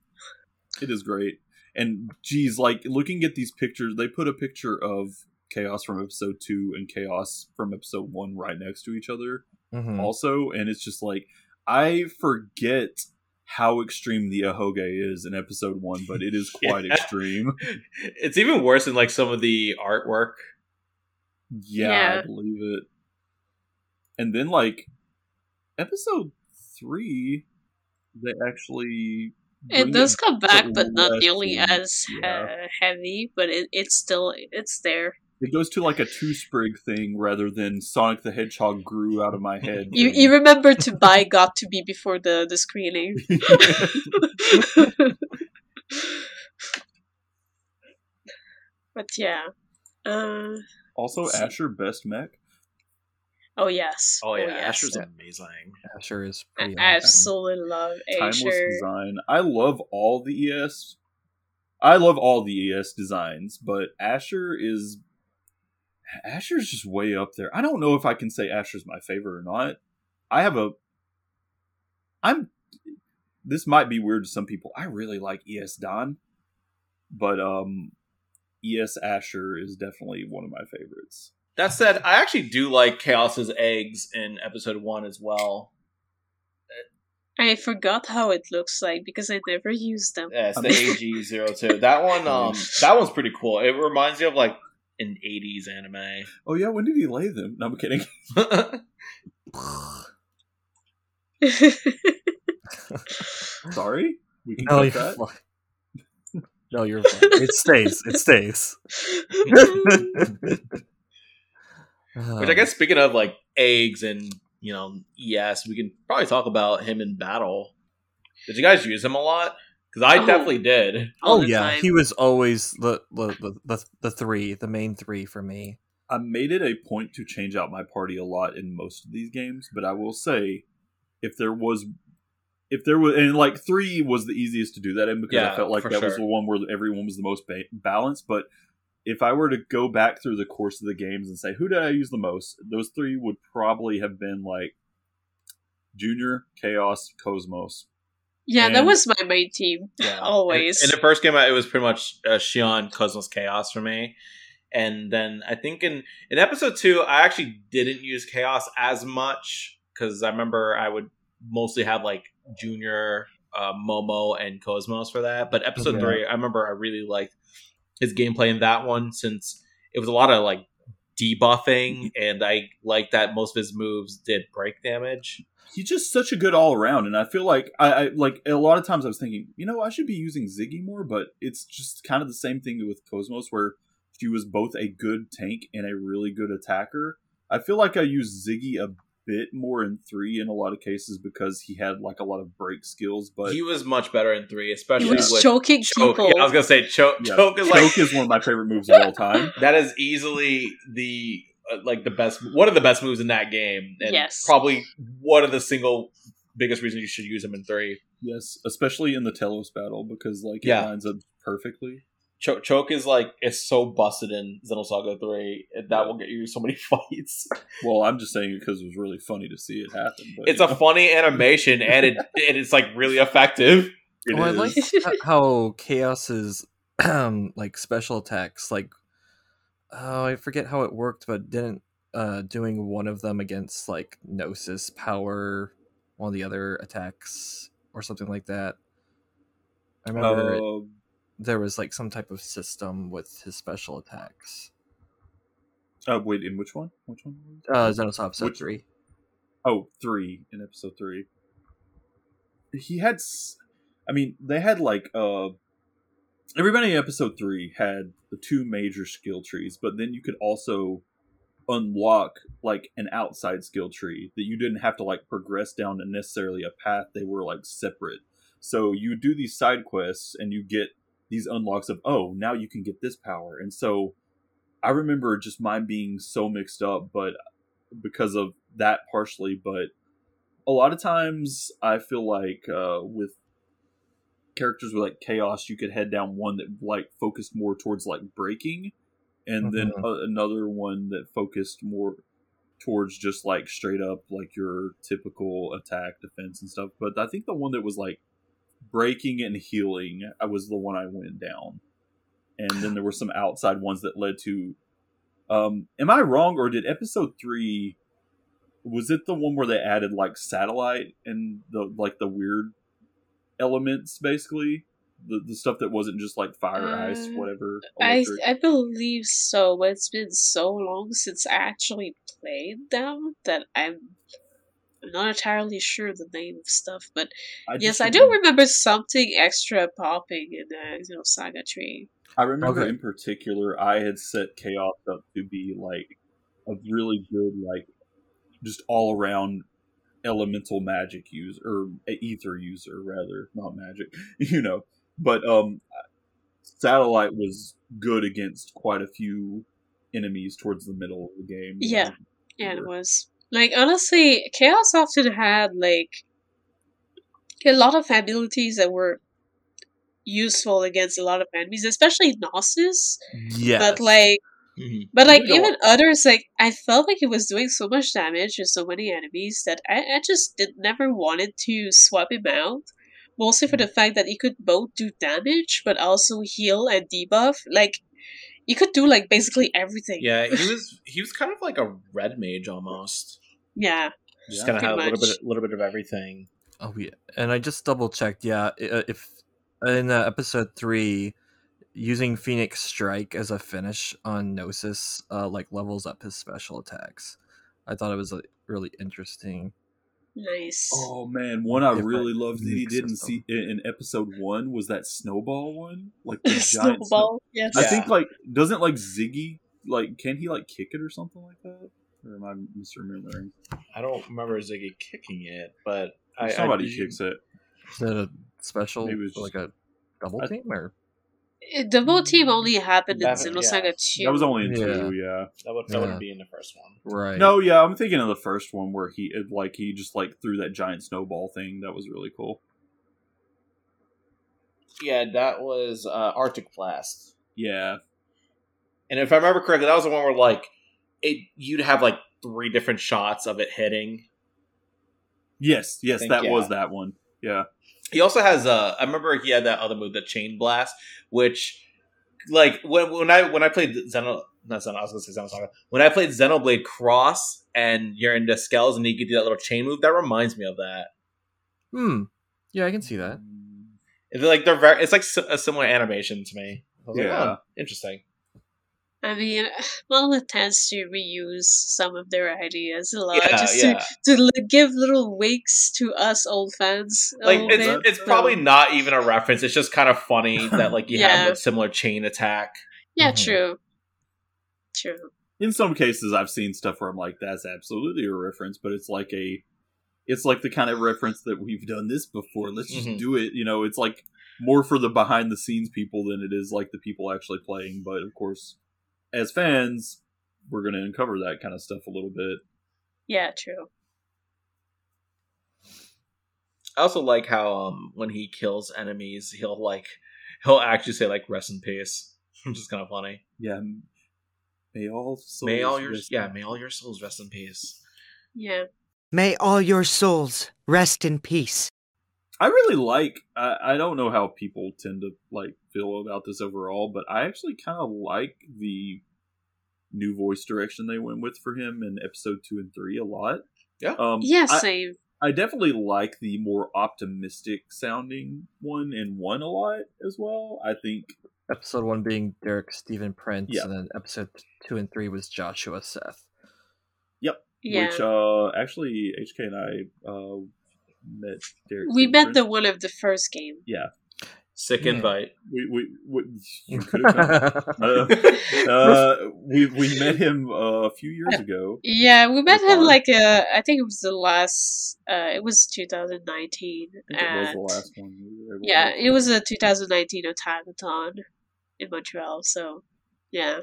it is great. And geez, like looking at these pictures, they put a picture of chaos from episode two and chaos from episode one right next to each other, Mhm. also, and it's just like I forget how extreme the ahoge is in episode one, but it is [laughs] quite Yeah. extreme. It's even worse in like some of the artwork. Yeah, Yeah. I believe it. And then like episode three, they actually It does come back, but not nearly and- as yeah. uh, heavy. But it, it's still it's there. It goes to like a two sprig thing rather than Sonic the Hedgehog grew out of my [laughs] head. You thing. you remember to [laughs] buy got to be before the the screening. [laughs] but yeah. Uh, also, See. Asher best mech. oh yes. Oh yeah, yes. Asher's amazing. Asher is I awesome. absolutely love Timeless Asher. design. I love all the ES. I love all the ES designs, but Asher is Asher's just way up there. I don't know if I can say Asher's my favorite or not. I have a I'm this might be weird to some people. I really like ES Don, but um ES Asher is definitely one of my favorites. That said, I actually do like Chaos's eggs in episode one as well. I forgot how it looks like because I never used them. Yeah, it's the [laughs] AG02. That one, [laughs] um, that one's pretty cool. It reminds me of like an '80s anime. Oh yeah, when did he lay them? No, I'm kidding. [laughs] Sorry, we can No, cut you're that. fine. No, you're fine. It stays. It stays. [laughs] Which I um, guess, speaking of like eggs and you know yes, we can probably talk about him in battle. Did you guys use him a lot? Because I Oh. definitely did. Oh yeah, time. he was always the the, the the the three, the main three for me. I made it a point to change out my party a lot in most of these games, but I will say, if there was, if there was, and like three was the easiest to do that in because Yeah, I felt like for that was the one where everyone was the most ba- balanced. But if I were to go back through the course of the games and say who did I use the most, those three would probably have been like Junior, Chaos, Cosmos. yeah, that was my main team. Yeah. [laughs] Always. In, in the first game, it was pretty much uh, Shion, Cosmos, Chaos for me. And then I think in in episode two, I actually didn't use Chaos as much because I remember I would mostly have like Junior, uh, Momo, and Cosmos for that. But episode Yeah. three, I remember I really liked his gameplay in that one since it was a lot of like debuffing, and I like that most of his moves did break damage. he's just such a good all around, and I feel like I, I like a lot of times I was thinking, you know, I should be using Ziggy more, but it's just kind of the same thing with Cosmos, where she was both a good tank and a really good attacker. I feel like I use Ziggy a bit more in three in a lot of cases because he had like a lot of break skills, but he was much better in three, especially He was with choking choke. people. Yeah, I was gonna say choke. yeah, choke is like is one of my favorite moves of all time. [laughs] that is easily the uh, like the best one of the best moves in that game and Yes. probably one of the single biggest reasons you should use him in three Yes, especially in the Telos battle because like it Yeah. lines up perfectly. Choke, choke is like it's so busted in xenosaga 3 and that will get you so many [laughs] fights Well, I'm just saying it because it was really funny to see it happen. But, it's a know, funny animation and it [laughs] and it's like really effective it well, I like h- how Chaos's um like special attacks like oh I forget how it worked, but didn't uh doing one of them against like Gnosis power one of the other attacks or something like that. I remember it- Uh, there was like some type of system with his special attacks. uh, wait, in which one? Which one? Uh, episode Which- three. Oh, three in episode three. He had, s- I mean, they had like uh, everybody in episode three had the two major skill trees, but then you could also unlock like an outside skill tree that you didn't have to like progress down to necessarily a path. They were like separate. So you do these side quests and you get these unlocks of oh now you can get this power, and so I remember just mine being so mixed up, but because of that partially, but a lot of times I feel like uh, with characters with like chaos, you could head down one that like focused more towards like breaking, and then Mhm. uh, another one that focused more towards just like straight up like your typical attack, defense, and stuff. But I think the one that was like breaking and healing, I was the one I went down, and then there were some outside ones that led to. Um, am I wrong, or did episode three? Was it the one where they added like satellite and the like the weird elements, basically the the stuff that wasn't just like fire, ice, Uh, whatever. I? I believe so, but it's been so long since I actually played them that I'm I'm not entirely sure the name of stuff. But I yes, I do remember- remember something extra popping in the you know Saga Tree. I remember Okay. in particular, I had set Chaos up to be like a really good, like just all around elemental magic user or ether user, rather, not magic, [laughs] you know. But um, Satellite was good against quite a few enemies towards the middle of the game. Yeah, yeah, it was like honestly, Chaos often had like a lot of abilities that were useful against a lot of enemies, especially Gnosis. Yes. But like, Mhm. but like We don't- even others, like I felt like it was doing so much damage to so many enemies that I, I just did never wanted to swap him out. Mostly for the fact that he could both do damage but also heal and debuff. Like he could do like basically everything. Yeah, he [laughs] was he was kind of like a red mage almost. Yeah. Just Yeah. kind of had a little much. bit, little bit of everything. Oh yeah, and I just double checked. Yeah, uh, if in uh, episode three, using Phoenix Strike as a finish on Gnosis, uh, like levels up his special attacks. I thought it was uh, really interesting. Nice. Oh man, one I Different really loved that he didn't system. see in, in episode one was that snowball one, like the [laughs] giant. Snowball. Yes. I Yeah. think like doesn't like Ziggy like can he like kick it or something like that? Or am I misremembering? I don't remember Ziggy kicking it, but I, Somebody I, kicks it. Is that a special, Maybe it was like a double I- team, or The team only happened in That- Xenosaga yeah. 2. That was only in Yeah. two, yeah. That would that Yeah. wouldn't be in the first one. right? No, yeah, I'm thinking of the first one where he like he just like threw that giant snowball thing. That was really cool. Yeah, that was uh, Arctic Blast. Yeah, And if I remember correctly, that was the one where like it you'd have like three different shots of it hitting. yes, yes, Think, that yeah. was that one. Yeah, He also has uh I remember he had that other move, the Chain Blast, which like when when I when I played Xeno not Xeno, I was gonna say Xenosaga. When I played Xenoblade Cross and you're into the skells and you can do that little chain move, that reminds me of that. Hmm. Yeah, I can see that. It's like they're very it's like a similar animation to me. I was like, Yeah. oh, interesting. I mean, [sighs] Monolith tends to reuse some of their ideas a lot Yeah, just yeah. to, to li- give little winks to us old fans. Like it's bit, it's so- probably not even a reference. It's just kind of funny [laughs] that like you Yeah. have a similar chain attack. Yeah, Mhm. true. True. in some cases I've seen stuff where I'm like, that's absolutely a reference, but it's like a, it's like the kind of reference that we've done this before. Let's just Mhm. do it. You know, it's like more for the behind the scenes people than it is like the people actually playing. But of course, as fans, we're going to uncover that kind of stuff a little bit. Yeah, true. I also like how um when he kills enemies, he'll like he'll actually say like rest in peace, [laughs] which is kind of funny. Yeah. May all souls may all your rest yeah, may all your souls rest in peace. Yeah. May all your souls rest in peace. I really like. I, I don't know how people tend to like feel about this overall, but I actually kind of like the new voice direction they went with for him in episode two and three a lot. Yeah. Um, Yeah, I- same. I definitely like the more optimistic sounding one in one a lot as well. I think Episode one being Derek Stephen Prince, Yeah. and then episode two and three was Joshua Seth. Yep. Yeah. Which uh actually HK and I uh met Derek. we Stephen met the one of the first game. Yeah. Sick Yeah. invite. We we, we you could have uh, [laughs] uh, we we met him uh, a few years ago. Yeah, we met him fun. like uh, I think it was the last. Uh, it was 2019. It was the last one. we were able to Yeah, it was a 2019 Otakuthon in Montreal. So, yeah.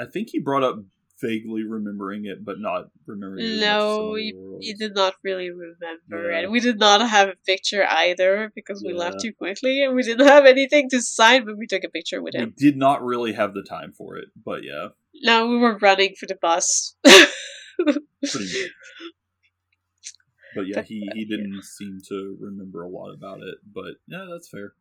I think he brought up vaguely remembering it, but not remembering. it as much as some No, he, did not really remember, Yeah. and we did not have a picture either because we left too quickly, and we didn't have anything to sign when we took a picture with him. We did not really have the time for it, but yeah, No, we were running for the bus. [laughs] But yeah, he, uh, he didn't seem to remember a lot about it. But yeah, that's fair.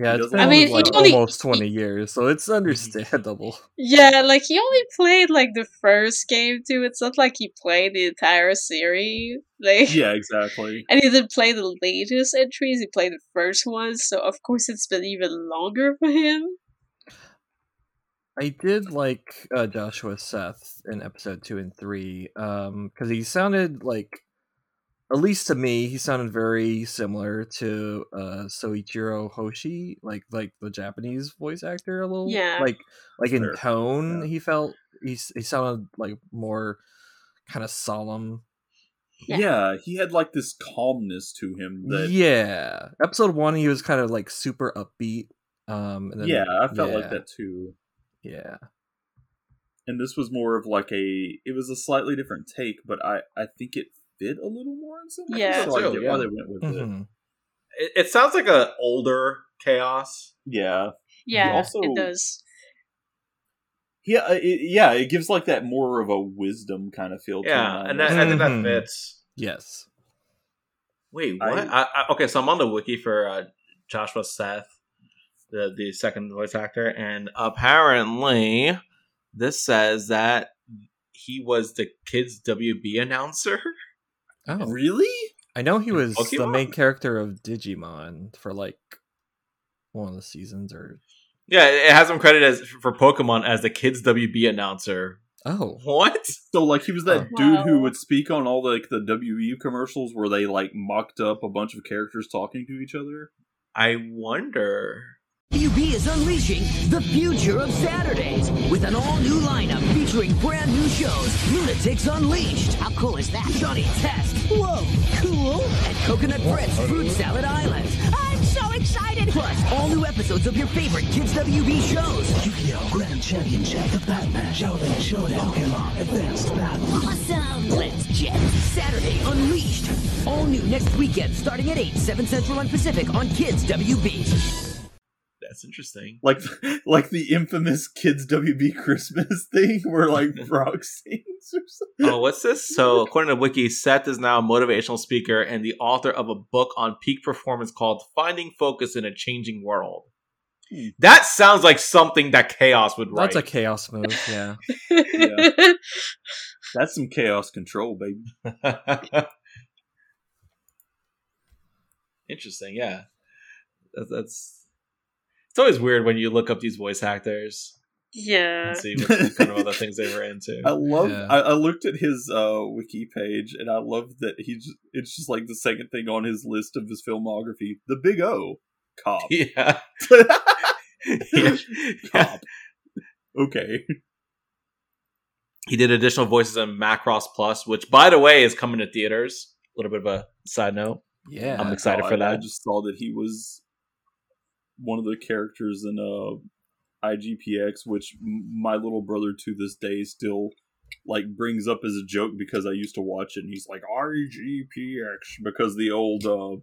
Yeah, He it's been I mean, like only- almost twenty years, so it's understandable. [laughs] yeah, like he only played like the first game too. It's not like he played the entire series. Like Yeah, exactly. [laughs] And he didn't play the latest entries, he played the first ones, so of course it's been even longer for him. I did like uh, Joshua Seth in episode two and three because he sounded like, at least to me, he sounded very similar to uh, Soichiro Hoshi, like like the Japanese voice actor a little. Yeah. like like in Sure. tone, Yeah. he felt he he sounded like more kind of solemn. Yeah. Yeah. he had like this calmness to him that yeah, episode one he was kind of like super upbeat. Um, and then, yeah, I felt like that too. Yeah. And this was more of like a it was a slightly different take, but I I think it fit a little more in some ways. Yeah. so I get yeah. why they went with it. Mhm. It, it sounds like a older chaos. Yeah, Yeah, also- it does. yeah, uh, it, yeah. It gives like that more of a wisdom kind of feel. Yeah, him and that. I think that Mhm. fits. Yes. Wait, I- what? I, I, okay, so I'm on the wiki for uh, Joshua Seth, the the second voice actor, and apparently this says that he was the kids WB announcer. [laughs] Oh, really? I know he was the main character of Digimon for like one of the seasons, or Yeah, it has him credited as for Pokemon as the kids WB announcer. oh, What? So like he was that Oh. dude who would speak on all the, like the WU commercials where they like mocked up a bunch of characters talking to each other. I wonder. WB is unleashing the future of Saturdays with an all-new lineup featuring brand new shows. Lunatics Unleashed. How cool is that? Johnny Test. Whoa, cool. And Coconut Fred's Fruit Salad Island. I'm so excited. Plus, all new episodes of your favorite Kids WB shows. Yu-Gi-Oh! Grand Championship, The Batman, Shaolin Showdown, Pokemon, Advanced Battle. Awesome. Let's jet. Saturday Unleashed. All new next weekend starting at 8, 7 Central and Pacific on Kids WB. That's interesting. Like [laughs] like the infamous kids WB Christmas [laughs] thing where like [laughs] Brock sings or something. Oh, what's this? So, according to Wiki, Seth is now a motivational speaker and the author of a book on peak performance called Finding Focus in a Changing World. Hmm. That sounds like something that Chaos would write. that's a chaos move. Yeah, Yeah. That's some chaos control, baby. Interesting, yeah. That's, that's it's always weird when you look up these voice actors yeah. and see what kind of other things they were into. I love. Yeah. I, I looked at his uh, wiki page, and I love that he. Just, it's just like the second thing on his list of his filmography: the Big O, cop, [laughs] Yeah. [laughs] yeah. cop. Okay. He did additional voices in Macross Plus, which, by the way, is coming to theaters. A little bit of a side note. yeah. I'm excited Oh, for I- that. I just saw that he was one of the characters in uh, IGPX, which my little brother to this day still like brings up as a joke because I used to watch it, and he's like IGPX because the old uh,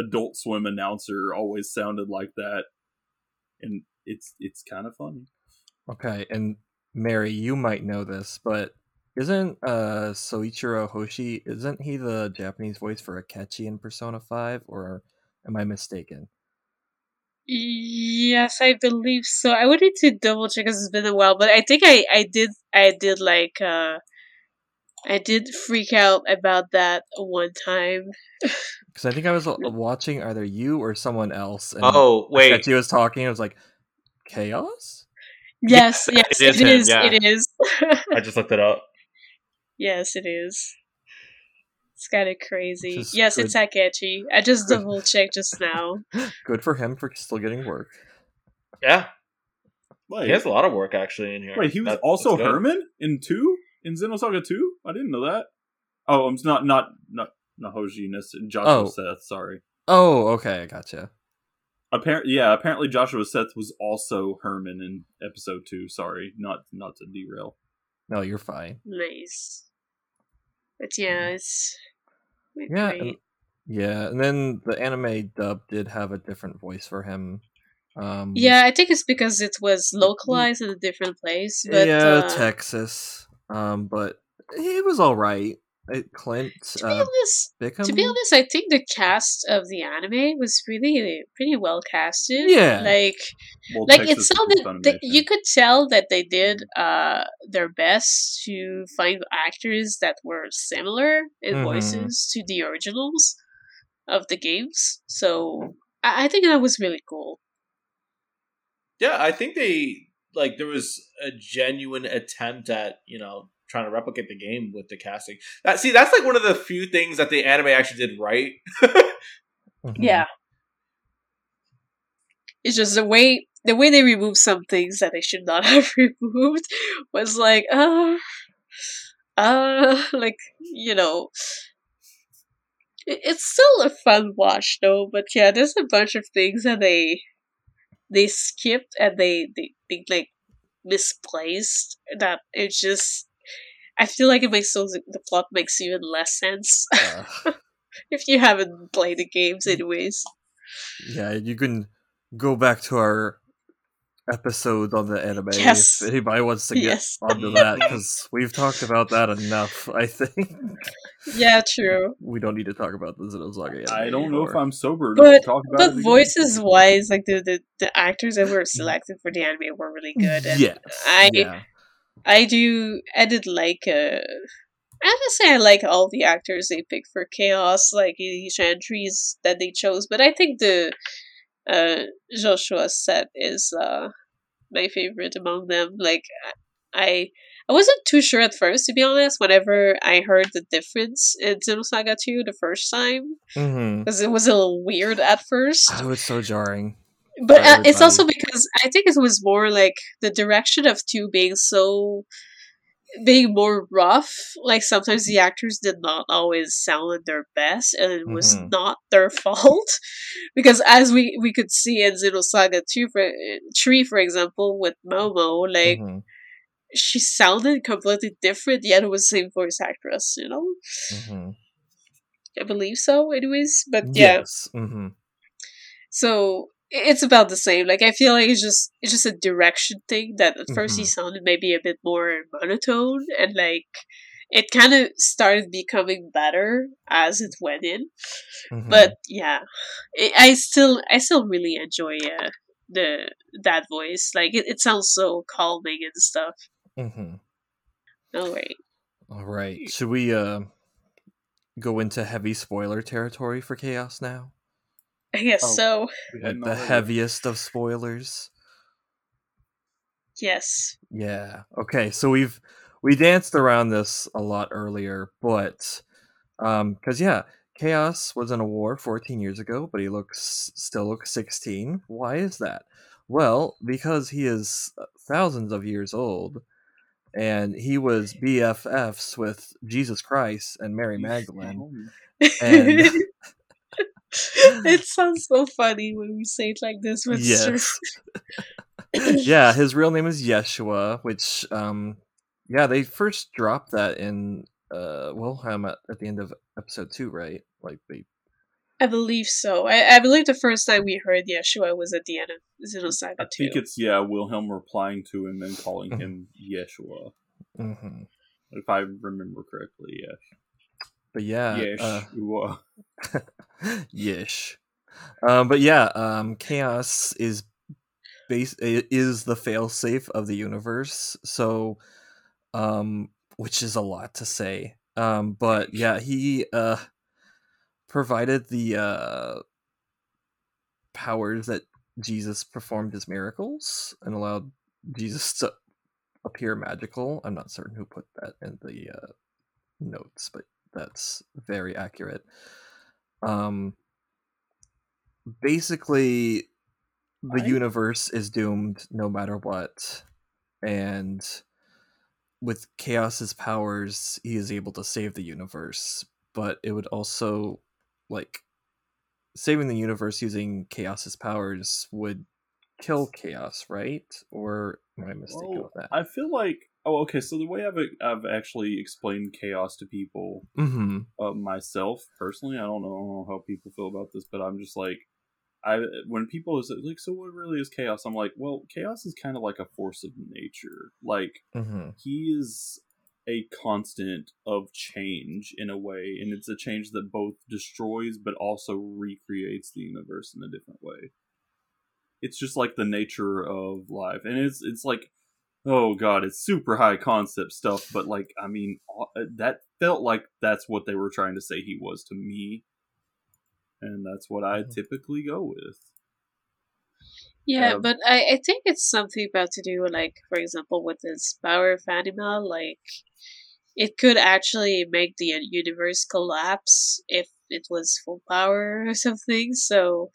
Adult Swim announcer always sounded like that, and it's it's kind of funny. Okay, and Mary, you might know this, but isn't uh Soichiro Hoshi isn't he the Japanese voice for Akechi in Persona 5 or am I mistaken? Yes, I believe so. I would need to double check because it's been a while, but I think I, I did I did like uh I did freak out about that one time. [laughs] Because I think I was uh, watching either you or someone else. And Oh, wait. that She was talking. I was like, chaos. Yes, yes, it is it him, is. yeah. It is. [laughs] I just looked it up. yes, it is. It's kind of crazy. Just yes, it's good. Takechi. I just double checked just now. [laughs] Good for him for still getting work. Yeah. Wait, He has a lot of work actually in here. wait, he was That- also. Herman in two in Xenosaga two. I didn't know that. Oh, I'm not not not Nahoji Nis- Joshua Oh. Seth. Sorry. Oh, okay, I gotcha. Apparently, yeah. Apparently, Joshua Seth was also Herman in episode two. Sorry, not not to derail. No, you're fine. Nice. But yeah, mm. it's quite Yeah, and, yeah, and then the anime dub did have a different voice for him. Um, Yeah, I think it's because it was localized in a different place. But yeah, uh, Texas. Um, but he was all right. It, Clint to be uh, honest, Bickham. to be honest, I think the cast of the anime was really pretty well casted. Yeah. like Well, like it Texas is sounded. Funimation. That you could tell that they did uh their best to find actors that were similar in Mhm. voices to the originals of the games. So I, I think that was really cool. Yeah, I think they like there was a genuine attempt at you know trying to replicate the game with the casting. That see, that's like one of the few things that the anime actually did right. Mhm. Yeah. It's just the way the way they removed some things that they should not [laughs] have removed was like uh uh like you know it, it's still a fun watch though but yeah there's a bunch of things that they they skipped and they they, they like misplaced that it's just I feel like it makes those the plot makes even less sense [laughs] Uh, if you haven't played the games anyways. yeah, you can go back to our episode on the anime Yes. if anybody wants to get Yes. onto [laughs] that because we've talked about that enough. I think Yeah, true. we don't need to talk about the Xenosaga. I don't know if. I'm sober enough But to talk about but it. again. voices wise, like the, the the actors that were selected for the anime were really good. And Yes, I yeah. I do I did like uh I have to say I like all the actors they picked for Chaos, like each entries that they chose, but I think the uh Joshua Seth is uh my favorite among them. Like I I wasn't too sure at first to be honest, whenever I heard the difference in Xenosaga 2 the first time. Because it was a little weird at first. Oh, it's so jarring. But uh, it's also because I think it was more like the direction of two being so being more rough. Like sometimes the actors did not always sound at their best, and it was Mhm. not their [laughs] fault. because as we we could see in Xenosaga two for Tree, for example, with Momo, like Mhm, she sounded completely different, yet it was the same voice actress. You know, mhm. I believe so. Anyways, but yeah. Yes. hmm So it's about the same. Like I feel like it's just it's just a direction thing that at first he Mhm. sounded maybe a bit more monotone and like it kind of started becoming better as it went in. Mm-hmm. But yeah, I I still I still really enjoy uh, the that voice. Like it, it sounds so calming and stuff. Mm-hmm. All right. All right. Should we uh go into heavy spoiler territory for Chaos now? I guess Oh. so. We Like hadn't the heaviest of spoilers. Yes. Yeah. Okay. So we've we danced around this a lot earlier, but um, because yeah, Chaos was in a war 14 years ago, but he looks still looks 16. Why is that? Well, because he is uh, thousands of years old, and he was BFFs with Jesus Christ and Mary Magdalene. And [laughs] [laughs] it [sighs] sounds so funny when we say it like this, but yes, [laughs] yeah, his real name is Yeshua, which um, yeah, they first dropped that in uh Wilhelm at, at the end of episode two, right? Like they I believe so. I, I believe the first time we heard Yeshua was at the end of Xenosaga I 2. think it's yeah Wilhelm replying to him and calling Mhm. him Yeshua, hmm if I remember correctly. Yes. But yeah, uh, Yeshua. Yish. Um, but yeah, um, chaos is base is the failsafe of the universe. So, um, which is a lot to say. Um, but yeah, he uh, provided the uh, powers that Jesus performed his miracles and allowed Jesus to appear magical. I'm not certain who put that in the uh, notes, but that's very accurate. Um, basically, the universe is doomed no matter what, and with Chaos's powers, he is able to save the universe. But it would also like saving the universe using Chaos's powers would kill Chaos, right? Or am I mistaken Well, with that? I feel like oh okay. So the way I've I've actually explained chaos to people Mm-hmm. uh, myself personally, I don't know, I don't know how people feel about this, but I'm just like I when people is like so what really is chaos? I'm like well chaos is kind of like a force of nature. Like Mm-hmm. he is a constant of change in a way, and it's a change that both destroys but also recreates the universe in a different way. It's just like the nature of life, and it's it's like, oh god, it's super high concept stuff, but like I mean, uh, that felt like that's what they were trying to say he was to me, and that's what I typically go with. Yeah, Um, but I, I think it's something about to do with, like, for example, with this power of anima, like, it could actually make the universe collapse if it was full power [laughs] or something. So,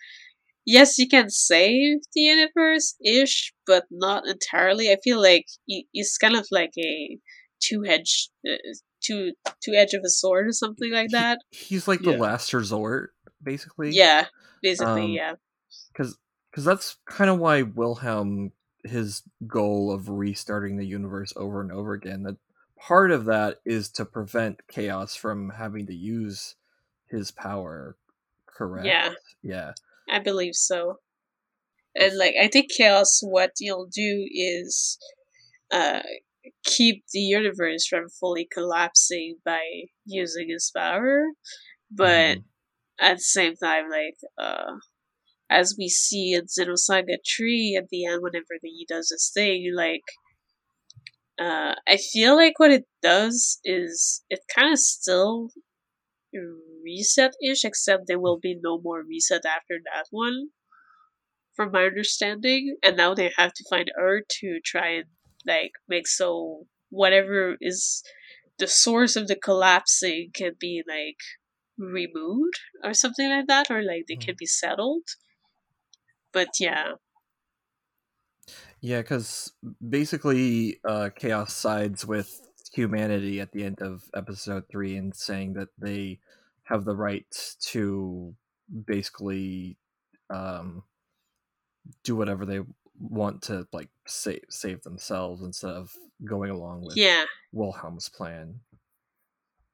yes, you can save the universe ish, but not entirely. I feel like it's kind of like a two edge, uh, two two edge of a sword or something like that. He's like the last resort, basically. Yeah, basically, Um, yeah. because because that's kind of why Wilhelm his goal of restarting the universe over and over again that part of that is to prevent chaos from having to use his power correct Yeah. yeah I believe so. And like I think chaos what you'll do is uh keep the universe from fully collapsing by using his power. But at the same time like uh as we see in Xenosaga 3 at the end whenever he does this thing, like uh I feel like what it does is it kind of still reset ish, except there will be no more reset after that one, from my understanding. And now they have to find Earth to try and like make so whatever is the source of the collapsing can be like removed or something like that, or like they can be settled. But yeah, yeah because basically uh chaos sides with humanity at the end of episode three and saying that they have the right to basically um do whatever they want to like save save themselves instead of going along with Yeah. Wilhelm's plan.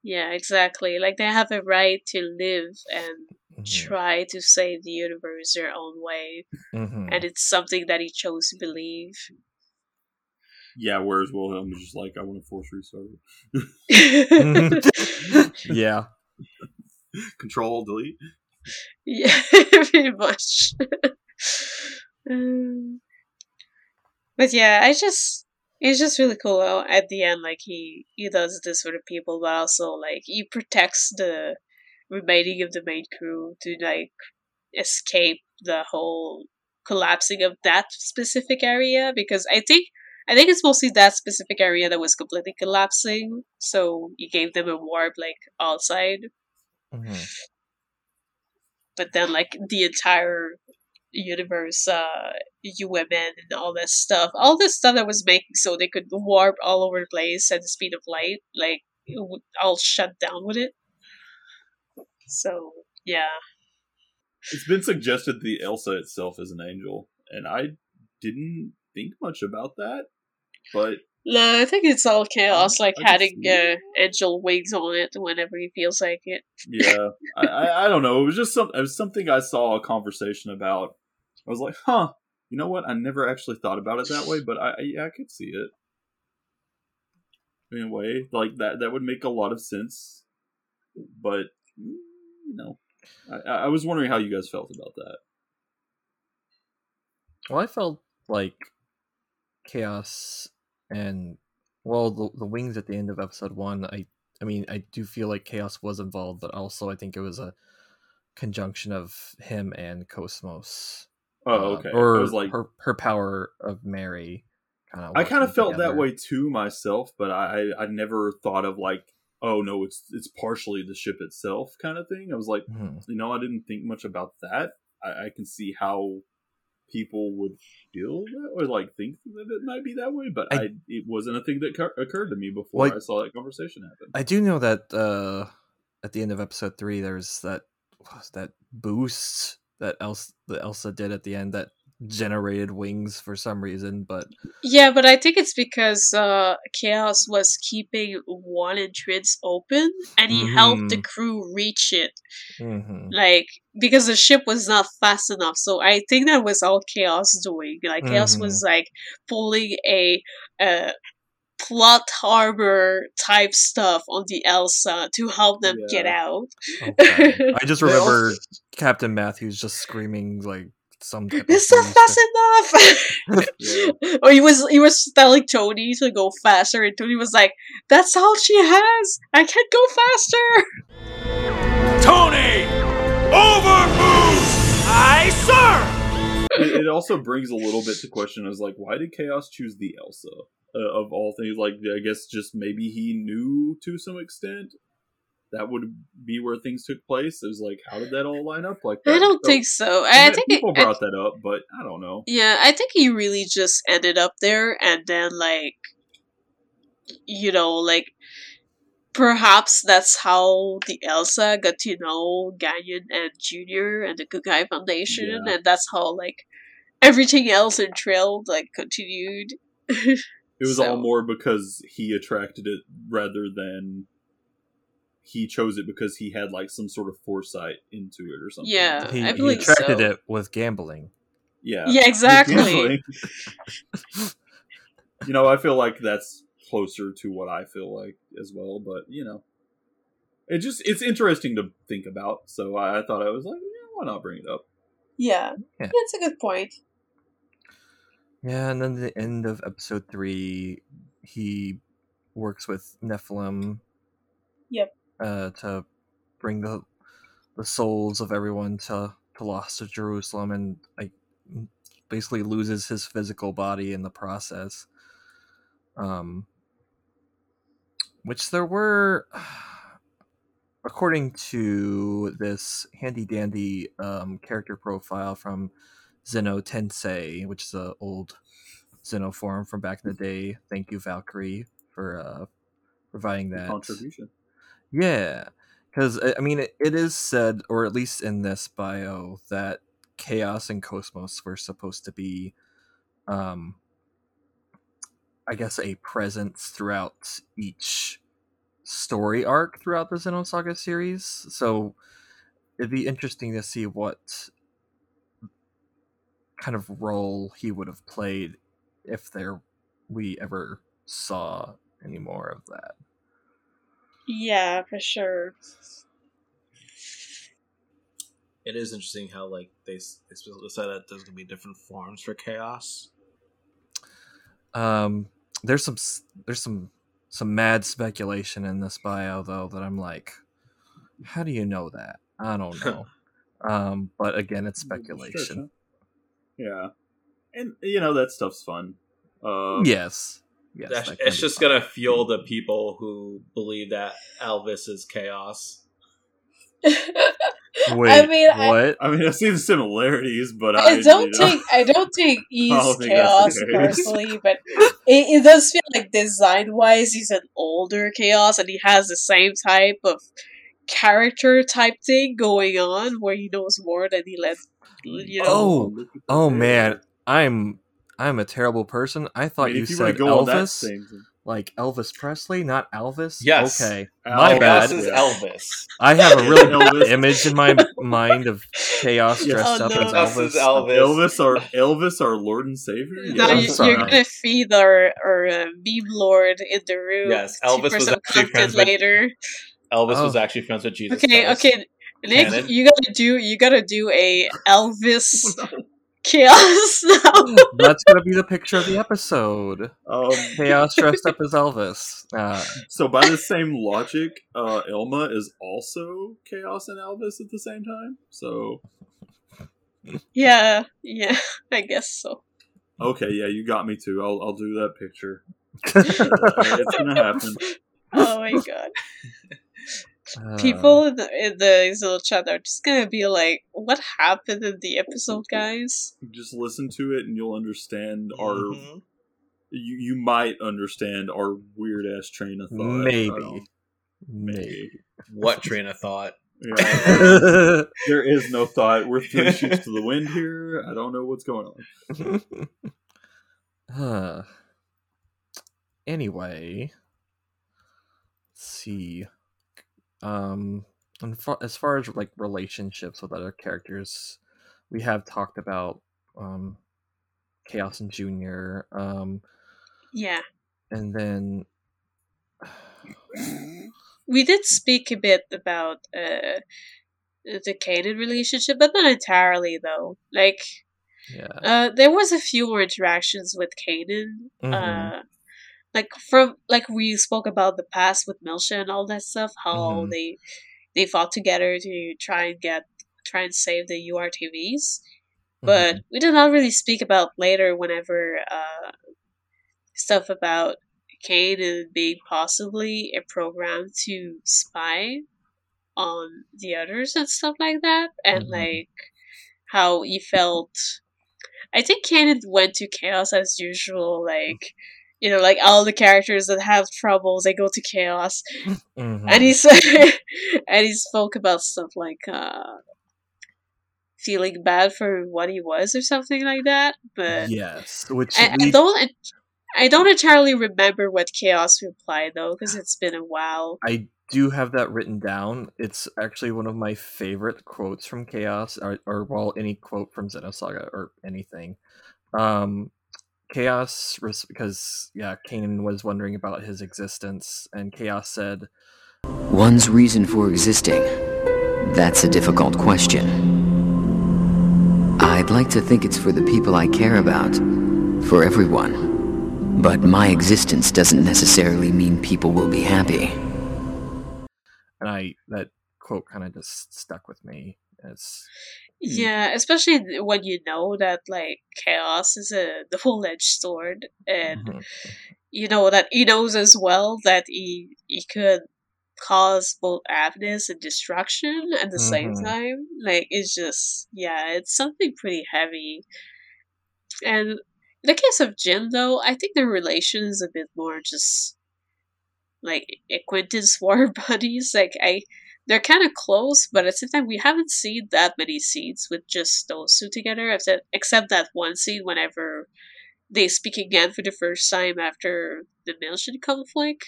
yeah, exactly. Like they have a right to live and Mm-hmm. try to save the universe their own way. Mhm. And it's something that he chose to believe. Yeah, whereas Wilhelm is just like, I want to force restart it. [laughs] [laughs] yeah. [laughs] Control delete. Yeah, [laughs] pretty much. [laughs] um, but yeah, I just it's just really cool. how At the end, like he he does this for the people, but also like he protects the remaining of the main crew to like escape the whole collapsing of that specific area because I think I think it's mostly that specific area that was completely collapsing. So he gave them a warp like outside Mhm. but then like the entire universe, uh, UMN and all that stuff, all this stuff that was making so they could warp all over the place at the speed of light, like it would all shut down with it. So yeah, It's been suggested the Elsa itself is an angel, and I didn't think much about that, but no, I think it's all chaos, like I having uh, angel wings on it whenever he feels like it. yeah, [laughs] I, I I don't know. It was just some it was something I saw a conversation about. I was like, huh, you know what? I never actually thought about it that way, but I, I yeah, I could see it. In a way, like that that would make a lot of sense, but you know, I, I was wondering how you guys felt about that. Well, I felt like chaos and well, the, the wings at the end of episode one, I I mean, I do feel like Chaos was involved, but also I think it was a conjunction of him and Cosmos. Oh, uh, okay. or I was like- her her power of Mary. Kind of. I kind of felt that way too myself, but I I never thought of like oh no it's it's partially the ship itself kind of thing. I was like Mhm. you know I didn't think much about that. I, I can see how people would feel that or like think that it might be that way, but I, it wasn't a thing that cur- occurred to me before Well, I saw that conversation happen. I do know that uh, at the end of episode three, there's that that boost that Elsa, that Elsa did at the end that generated wings for some reason, but Yeah, but I think it's because uh, Chaos was keeping one entrance open, and he helped the Mhm. crew reach it. Mhm. Like because the ship was not fast enough, so I think that was all Chaos doing. Like Chaos Mhm. was like pulling a uh, plot harbor type stuff on the Elsa to help them get out. okay. I just [laughs] remember Captain Matthews just screaming like some type of It's not police fast enough. [laughs] [laughs] or he was he was telling Tony to go faster, and Tony was like, "That's all she has. I can't go faster." Tony! Overboost! Aye, sir! it, it also brings a little bit to question is like why did chaos choose the elsa uh, of all things like i guess just maybe he knew to some extent that would be where things took place it was like how did that all line up like that I don't So- think so. I, I think people it, I- brought that up but i don't know yeah, I think he really just ended up there, and then like, you know, like. Perhaps that's how the Elsa got to know Gaignun and Junior and the Kukai Foundation, Yeah. and that's how like everything else in Trail like continued. [laughs] it was all more because he attracted it rather than he chose it because he had like some sort of foresight into it or something Yeah, he, I he attracted so. it with gambling. yeah Yeah, exactly. [laughs] You know, I feel like that's closer to what I feel like as well, but you know, it just it's interesting to think about. So I, I thought I was like, yeah, why not bring it up? Yeah, Yeah. that's a good point. Yeah, and then the end of episode three, he works with Nephilim Yep. Uh, to bring the the souls of everyone to to lost to Jerusalem, and like basically loses his physical body in the process. Um, which there were, [sighs] according to this handy dandy um, character profile from Zeno Tensei, which is an old Zeno forum from back in the day. Thank you, Valkyrie, for uh, providing that Contribution. Yeah, because I mean, it, it is said, or at least in this bio, that Chaos and Cosmos were supposed to be, um, I guess, a presence throughout each story arc throughout the Xenosaga series. So it'd be interesting to see what kind of role he would have played if there we ever saw any more of that. Yeah, for sure. It is interesting how like they they specifically said that there's gonna be different forms for chaos. Um, there's some there's some some mad speculation in this bio though that I'm like, how do you know that? I don't [laughs] know. um, but again, it's speculation. Yeah, and you know that stuff's fun. Uh, Yes, yes, That's- that it's just fun. gonna fuel the people who believe that Elvis is chaos. [laughs] Wait, I mean, I- what? I mean, I see the similarities, but I, I don't you know- think I don't think [laughs] he's I don't chaos that's the case. personally, but it, it does feel like design wise he's an older chaos and he has the same type of character type thing going on where he knows more than he lets. you know Oh, oh man, I'm I'm a terrible person. I thought mean, you you said go on that Elvis, like Elvis Presley, not Elvis. Yes. Okay, my bad. is. Elvis. I have a really [laughs] Elvis. image in my mind of chaos dressed Oh, up no. as Elvis. is Elvis. Elvis, our Elvis, our Lord and Savior. now I'm you, sorry. you're gonna feed our, our uh, meme lord in the room Yes, Elvis was actually content friends with- later. Elvis was Oh. actually friends with Jesus. Okay, Christ. okay, Nick, Canon. you gotta do you gotta do a Elvis [laughs] chaos [laughs] now. That's gonna be the picture of the episode. Um, Chaos dressed up as Elvis. Uh, so by the same logic, uh, Elma is also Chaos and Elvis at the same time. So yeah, yeah, I guess so. okay, yeah, you got me too. I'll I'll do that picture. [laughs] it's gonna happen. Oh my god. Uh, People in the, in the little chat are just gonna be like, "What happened in the episode, [laughs] guys?" Just listen to it and you'll understand our. Mhm. You you might understand our weird ass train of thought. maybe, maybe. What [laughs] train of thought? Yeah. [laughs] there is no thought. We're three sheets to the wind here. I don't know what's going on. Huh. Anyway, let's see. Um, and fa- as far as like relationships with other characters, we have talked about um, Chaos and Junior. Um, Yeah, and then [clears throat] we did speak a bit about uh the Canaan relationship, but not entirely though. Like, yeah, uh, there was a few more interactions with Canaan. Mhm. Uh, like from like we spoke about the past with Miltia and all that stuff. How Mhm. they they fought together to try and get try and save the URTVs. But we did not really speak about later whenever uh, stuff about Canaan being possibly a program to spy on the others and stuff like that, and Mhm. like how he felt. I think Canaan went to chaos as usual, like you know, like all the characters that have troubles, they go to chaos, Mhm. and he said, [laughs] and he spoke about stuff like uh, feeling bad for what he was or something like that. But yes, which I, I don't, I don't entirely remember what chaos replied though, because [sighs] it's been a while. I do have that written down. It's actually one of my favorite quotes from Chaos, or, or well, any quote from Xenosaga or anything. Um, Chaos, because yeah, Canaan was wondering about his existence, and Chaos said, One's reason for existing. That's a difficult question. I'd like to think it's for the people I care about, for everyone. But my existence doesn't necessarily mean people will be happy. and I that quote kind of just stuck with me. It's Yeah, especially when you know that like chaos is a double-edged sword, and Mhm. you know that he knows as well that he he could cause both happiness and destruction at the same Mhm. time. Like it's just yeah, it's something pretty heavy. And in the case of Jin, though, I think their relation is a bit more just like acquaintance [laughs] war buddies. Like I, they're kind of close, but at the same time, we haven't seen that many scenes with just those two together, except except that one scene whenever they speak again for the first time after the Miltian conflict.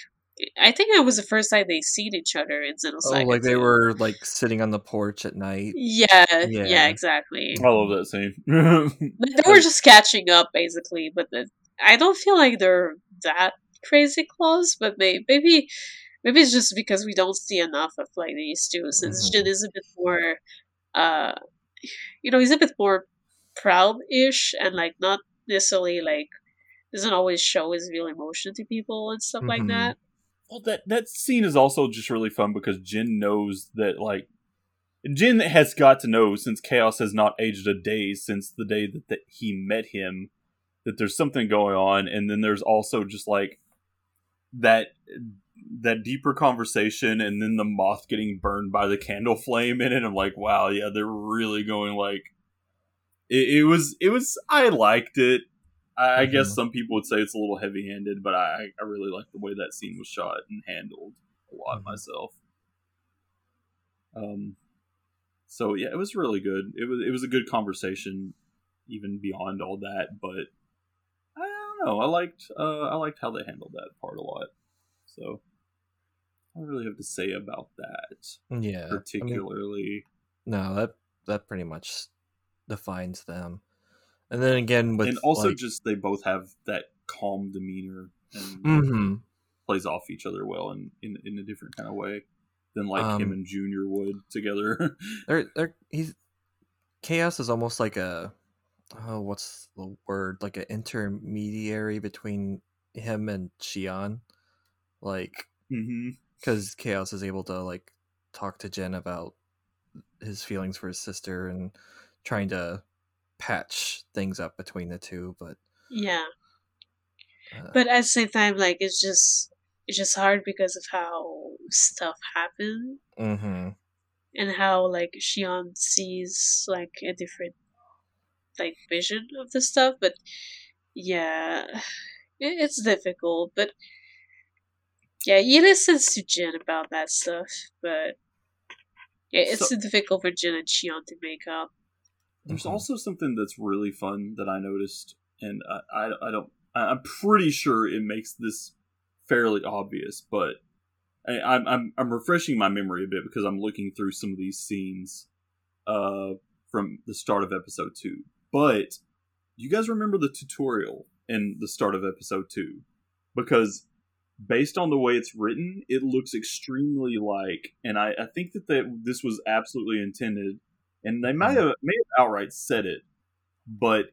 I think that was the first time they seen each other in oh, like they were like sitting on the porch at night. Yeah, yeah, Yeah. exactly. I love that scene. [laughs] But they were just catching up, basically. But the, I don't feel like they're that crazy close. But may, maybe, maybe it's just because we don't see enough of like these two. Since Mhm. Jin is a bit more, uh, you know, he's a bit more proud-ish and like not necessarily like doesn't always show his real emotion to people and stuff like Mhm. that. Well, that that scene is also just really fun because Jin knows that like Jin has got to know since Chaos has not aged a day since the day that, that he met him that there's something going on, and then there's also just like that that deeper conversation, and then the moth getting burned by the candle flame in it. I'm like, wow, yeah, they're really going like it, it was. It was. I liked it. I, I guess Mhm. some people would say it's a little heavy handed, but I, I really like the way that scene was shot and handled a lot myself. Um, so yeah, it was really good. It was it was a good conversation, even beyond all that. But I don't know. I liked uh, I liked how they handled that part a lot. So I don't really have to say about that. Yeah, I mean- particularly. No, that that pretty much defines them. And then again with and also like- just they both have that calm demeanor and mm-hmm. plays off each other well in, in in a different kind of way than like him Um, and Junior would together. [laughs] they're they're he's chaos is almost like a oh, what's the word? Like an intermediary between him and Shion, like Mm-hmm. Because Chaos is able to like talk to Jin about his feelings for his sister and trying to patch things up between the two, but Yeah. uh, But at the same time, like it's just it's just hard because of how stuff happen hmm and how like Shion sees like a different like vision of the stuff. But yeah, [sighs] it, it's difficult. But yeah, he listens to Jin about that stuff. But yeah, it's So- difficult for Jin and Shion to make up. There's Mhm. also something that's really fun that I noticed, and I, I, I don't. I- I'm pretty sure it makes this fairly obvious, but I, I'm I'm I'm refreshing my memory a bit because I'm looking through some of these scenes, uh, from the start of episode two. But you guys remember the tutorial in the start of episode two? Because based on the way it's written, it looks extremely like, and I, I think that, that this was absolutely intended, and they may have may have outright said it, but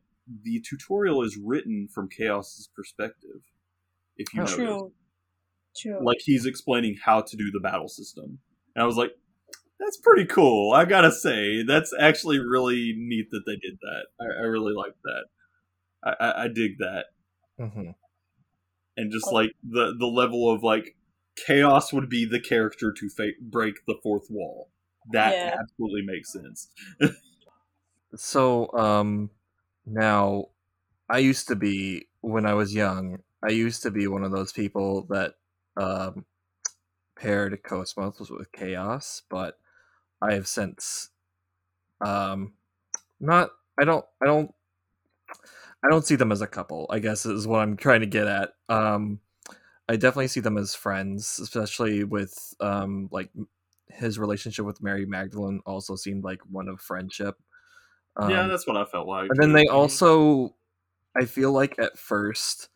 the tutorial is written from Chaos's perspective. If you Oh. notice, True. True. like he's explaining how to do the battle system, and I was like, that's pretty cool. I gotta say, that's actually really neat that they did that. I, I really like that. I, I, I dig that hmm and just like the the level of like chaos would be the character to fa- break the fourth wall that Yeah. absolutely makes sense [laughs] So, um, now I used to be when I was young. I used to be one of those people that um, paired Cosmos with Chaos, but I have since um, not. I don't. I don't. I don't see them as a couple. I guess is what I'm trying to get at. Um, I definitely see them as friends, especially with um, like his relationship with Mary Magdalene. Also seemed like one of friendship. yeah Um, that's what i felt like and then they also, I feel like at first,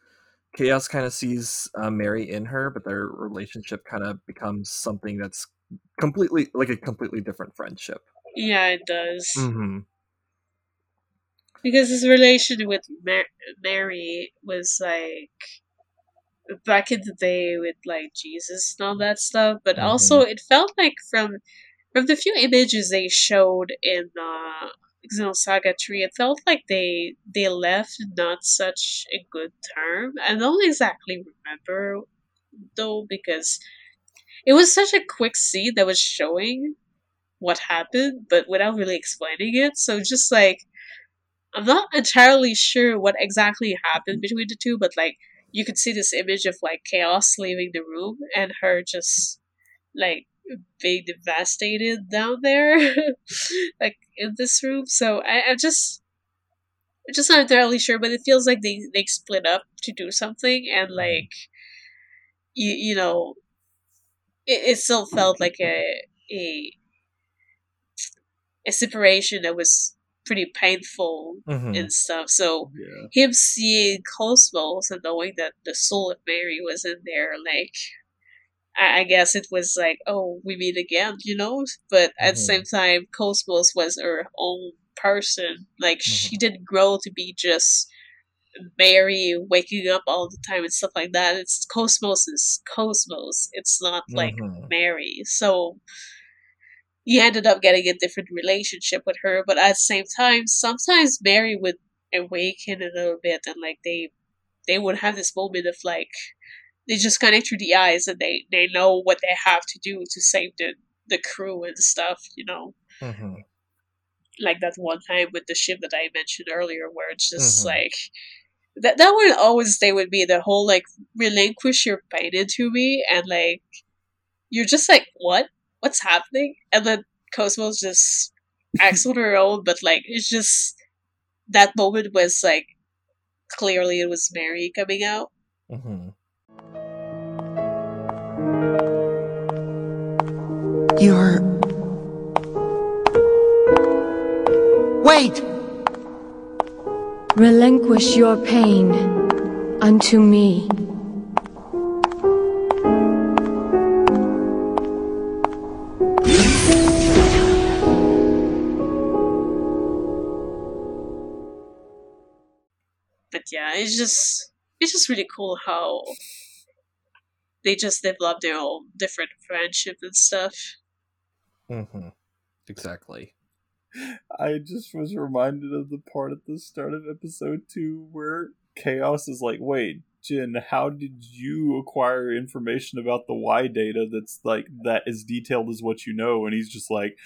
Chaos kind of sees uh, Mary in her, but their relationship kind of becomes something that's completely like a completely different friendship. Yeah, it does. hmm Because his relation with Mar- Mary was like back in the day with like Jesus and all that stuff, but also it felt like from from the few images they showed in uh Xenosaga 3, it felt like they they left not such a good term. I don't exactly remember though because it was such a quick scene that was showing what happened, but without really explaining it. So just like I'm not entirely sure what exactly happened between the two, but like you could see this image of like chaos leaving the room and her just like being devastated down there, [laughs] like in this room. So I, I'm just, I'm just not entirely sure, but it feels like they they split up to do something, and like, you you know, it, it still felt like a a a separation that was pretty painful Mhm. and stuff. So yeah him seeing Cosmos and knowing that the soul of Mary was in there, like I, I guess it was like, oh, we meet again, you know. But at the same time, Cosmos was her own person. Like she didn't grow to be just Mary waking up all the time and stuff like that. It's Cosmos is Cosmos. It's not like Mhm. Mary. So he ended up getting a different relationship with her, but at the same time, sometimes Mary would awaken a little bit and like they they would have this moment of like they just connect through the eyes and they they know what they have to do to save the the crew and stuff, you know. Mhm. Like that one time with the ship that I mentioned earlier where it's just Mhm. like that that would always stay with me, the whole like relinquish your pain into me and like you're just like, What? What's happening? And then Cosmos just acts on her own, but like it's just that moment was like clearly it was Mary coming out. Mm-hmm. You're. Wait! Relinquish your pain unto me. Yeah, it's just it's just really cool how they just develop their own different friendship and stuff. Mm-hmm. Exactly. I just was reminded of the part at the start of episode two where Chaos is like, wait, Jin, how did you acquire information about the Y data that's like that as detailed as what you know? And he's just like,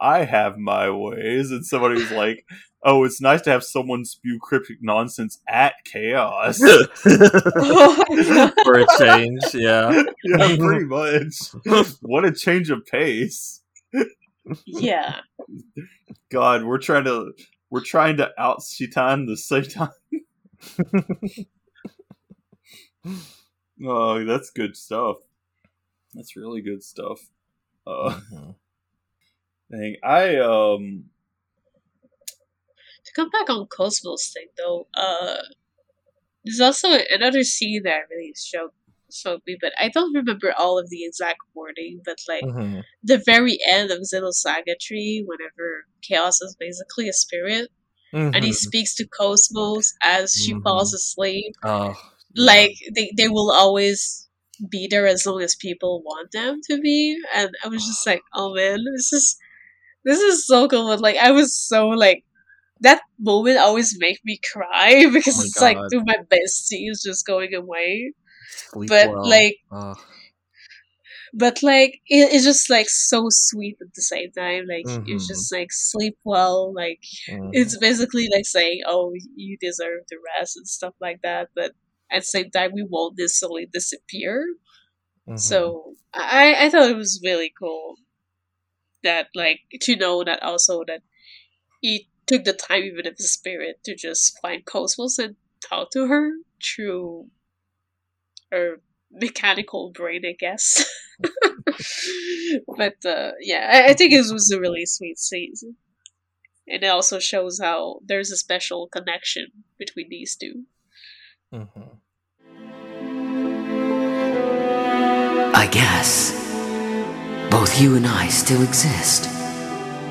I have my ways. And somebody's like, oh, it's nice to have someone spew cryptic nonsense at Chaos. [laughs] [laughs] For a change, yeah. yeah, pretty much. [laughs] what a change of pace. Yeah. God, we're trying to we're trying to out Shitan the same time. oh, that's good stuff. That's really good stuff. Uh, Mm-hmm. Dang, I um, To come back on Cosmos thing though, uh there's also another scene that really showed showed me, but I don't remember all of the exact wording, but like Mhm. the very end of Xenosaga Tree, whenever Chaos is basically a spirit, and he Mhm. speaks to Cosmos as she falls asleep. Oh, Like they, they will always be there as long as people want them to be. And I was just like, oh man, this is this is so cool. But like I was so like that moment always make me cry [laughs] because Oh it's like God. dude, my bestie is just going away. sleep But like Oh, but like it, it's just like so sweet at the same time like Mhm. it's just like sleep well like Mhm. it's basically like saying oh you deserve the rest and stuff like that but at the same time we won't necessarily disappear mhm. so i i thought it was really cool that like to know that also that he took the time even of the spirit to just find cosmos and talk to her through her mechanical brain i guess [laughs] but uh, yeah, I, I think it was a really sweet season, and it also shows how there's a special connection between these two. Mhm. I guess both you and I still exist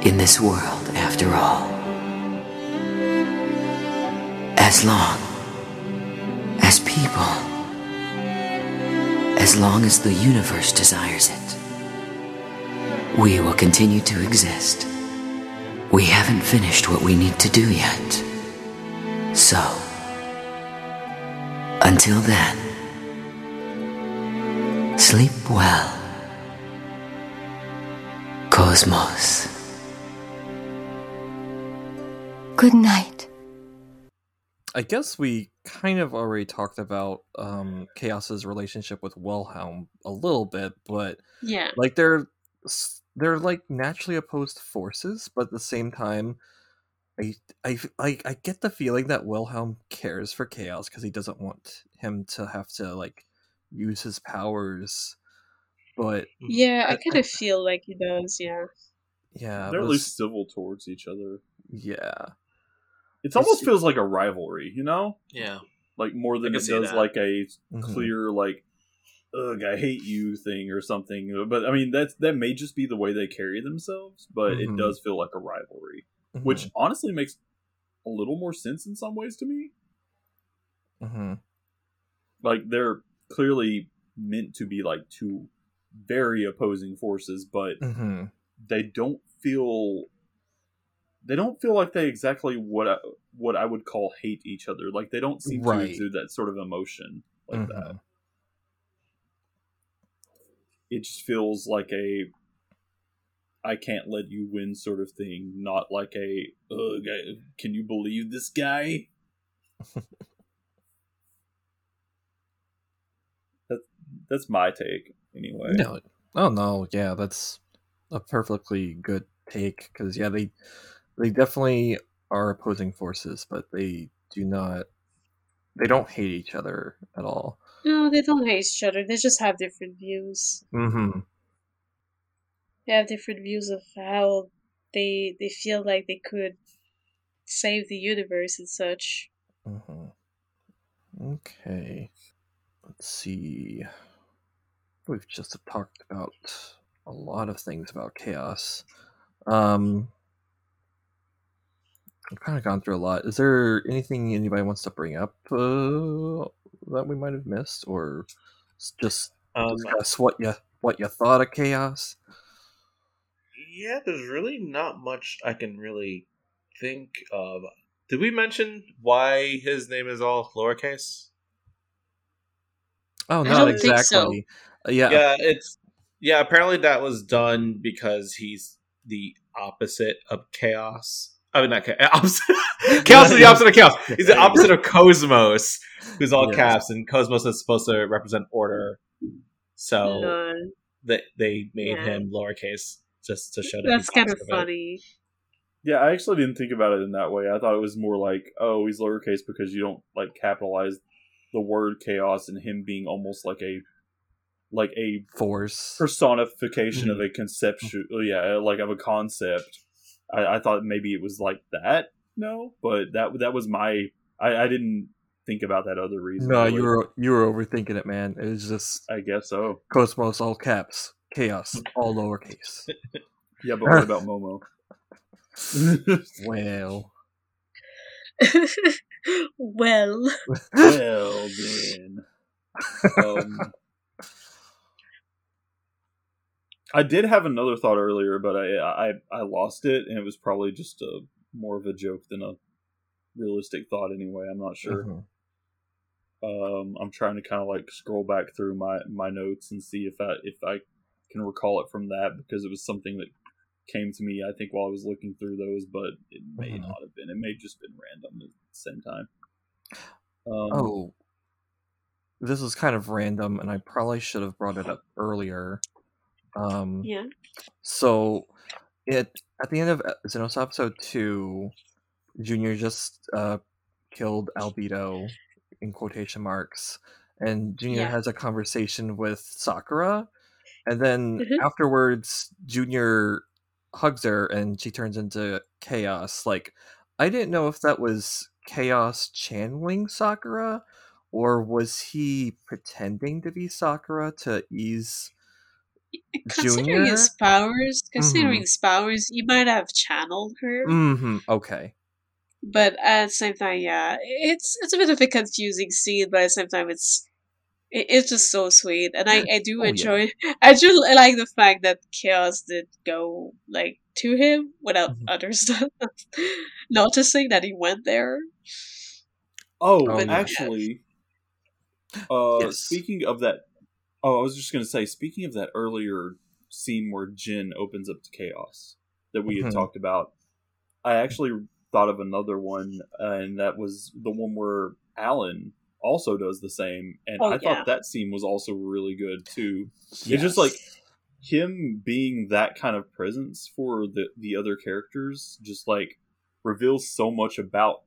in this world after all. As long as people, as long as the universe desires it, we will continue to exist. We haven't finished what we need to do yet. So, until then, sleep well. Cosmos. Good night. I guess we kind of already talked about um, Chaos's relationship with Wilhelm a little bit, but Yeah. like they're they're like naturally opposed forces, but at the same time, I I I, I get the feeling that Wilhelm cares for Chaos because he doesn't want him to have to like use his powers, but Yeah, I kind of feel like he does. Yeah. yeah, they're but at least civil towards each other. yeah, It almost feels like a rivalry, you know? Yeah. Like more than it does that. like a Mhm. clear like ugh, I hate you thing or something. But I mean that's that may just be the way they carry themselves, but Mhm. it does feel like a rivalry. Mhm. Which honestly makes a little more sense in some ways to me. hmm Like they're clearly meant to be like two very opposing forces, but hmm they don't feel they don't feel like they exactly what I, what I would call hate each other. Like they don't seem Right. to exude that sort of emotion like that. It just feels like a I can't let you win sort of thing, not like a Ugh, I- can you believe this guy? [laughs] that, that's my take anyway. No, oh no, yeah, that's a perfectly good take because yeah, they they definitely are opposing forces, but they do not they don't hate each other at all. No, they don't hate each other. They just have different views. Mm-hmm. They have different views of how they they feel like they could save the universe and such. Mm-hmm. Okay, let's see. We've just talked about a lot of things about chaos. Um, I've kind of gone through a lot. Is there anything anybody wants to bring up uh, that we might have missed, or just Um, discuss what you what you thought of chaos? Yeah, there's really not much I can really think of. Did we mention why his name is all lowercase? Oh, I not don't think so. exactly. Uh, yeah, yeah, it's yeah. Apparently, that was done because he's the opposite of chaos. I mean, not chaos. [laughs] Opposite. chaos is the opposite of chaos. He's the opposite of Cosmos, who's all Yes. caps, and Cosmos is supposed to represent order. So Lol. they they made Yeah. him lowercase just to show that That's kind of opposite it. funny. Yeah, I actually didn't think about it in that way. I thought it was more like, oh, he's lowercase because you don't like capitalize the word chaos and him being almost like a like a force personification of mm-hmm. a conception. Oh, yeah, uh, like of a concept. I, I thought maybe it was like that. No, but that that was my. I, I didn't think about that other reason. No, really. you were you were overthinking it, man. It was just I guess so. Cosmos all caps, chaos all lowercase. [laughs] Yeah, but what about [laughs] Momo? well, [laughs] [laughs] well, well then. Um, I did have another thought earlier, but I, I I lost it, and it was probably just a more of a joke than a realistic thought. Anyway, I'm not sure. Mhm. Um, I'm trying to kind of like scroll back through my my notes and see if I if I can recall it from that because it was something that came to me. I think while I was looking through those, but it may Mhm. not have been. It may have just been random at the same time. Um, oh, this is kind of random, and I probably should have brought it up earlier. Um, yeah. So, it at the end of uh, Xenos episode two, Junior just uh, killed Albedo in quotation marks, and Junior Yeah. has a conversation with Sakura, and then Mhm. afterwards, Junior hugs her, and she turns into chaos. Like, I didn't know if that was chaos channeling Sakura, or was he pretending to be Sakura to ease Considering Junior? his powers, considering Mhm. his powers, he might have channeled her. Mm-hmm. Okay. But at the same time, yeah, it's it's a bit of a confusing scene, but at the same time, it's it, it's just so sweet, and I I do Oh, yeah. enjoy. [laughs] I do like the fact that chaos did go like to him without Mm-hmm. others [laughs] noticing that he went there. Oh, Oh, yeah. actually, uh, Yes. speaking of that, oh, I was just gonna say, speaking of that earlier scene where Jin opens up to chaos that we had Mhm. talked about, I actually thought of another one, and that was the one where Allen also does the same, and Oh, I yeah. thought that scene was also really good too. It's just like him being that kind of presence for the the other characters, just like reveals so much about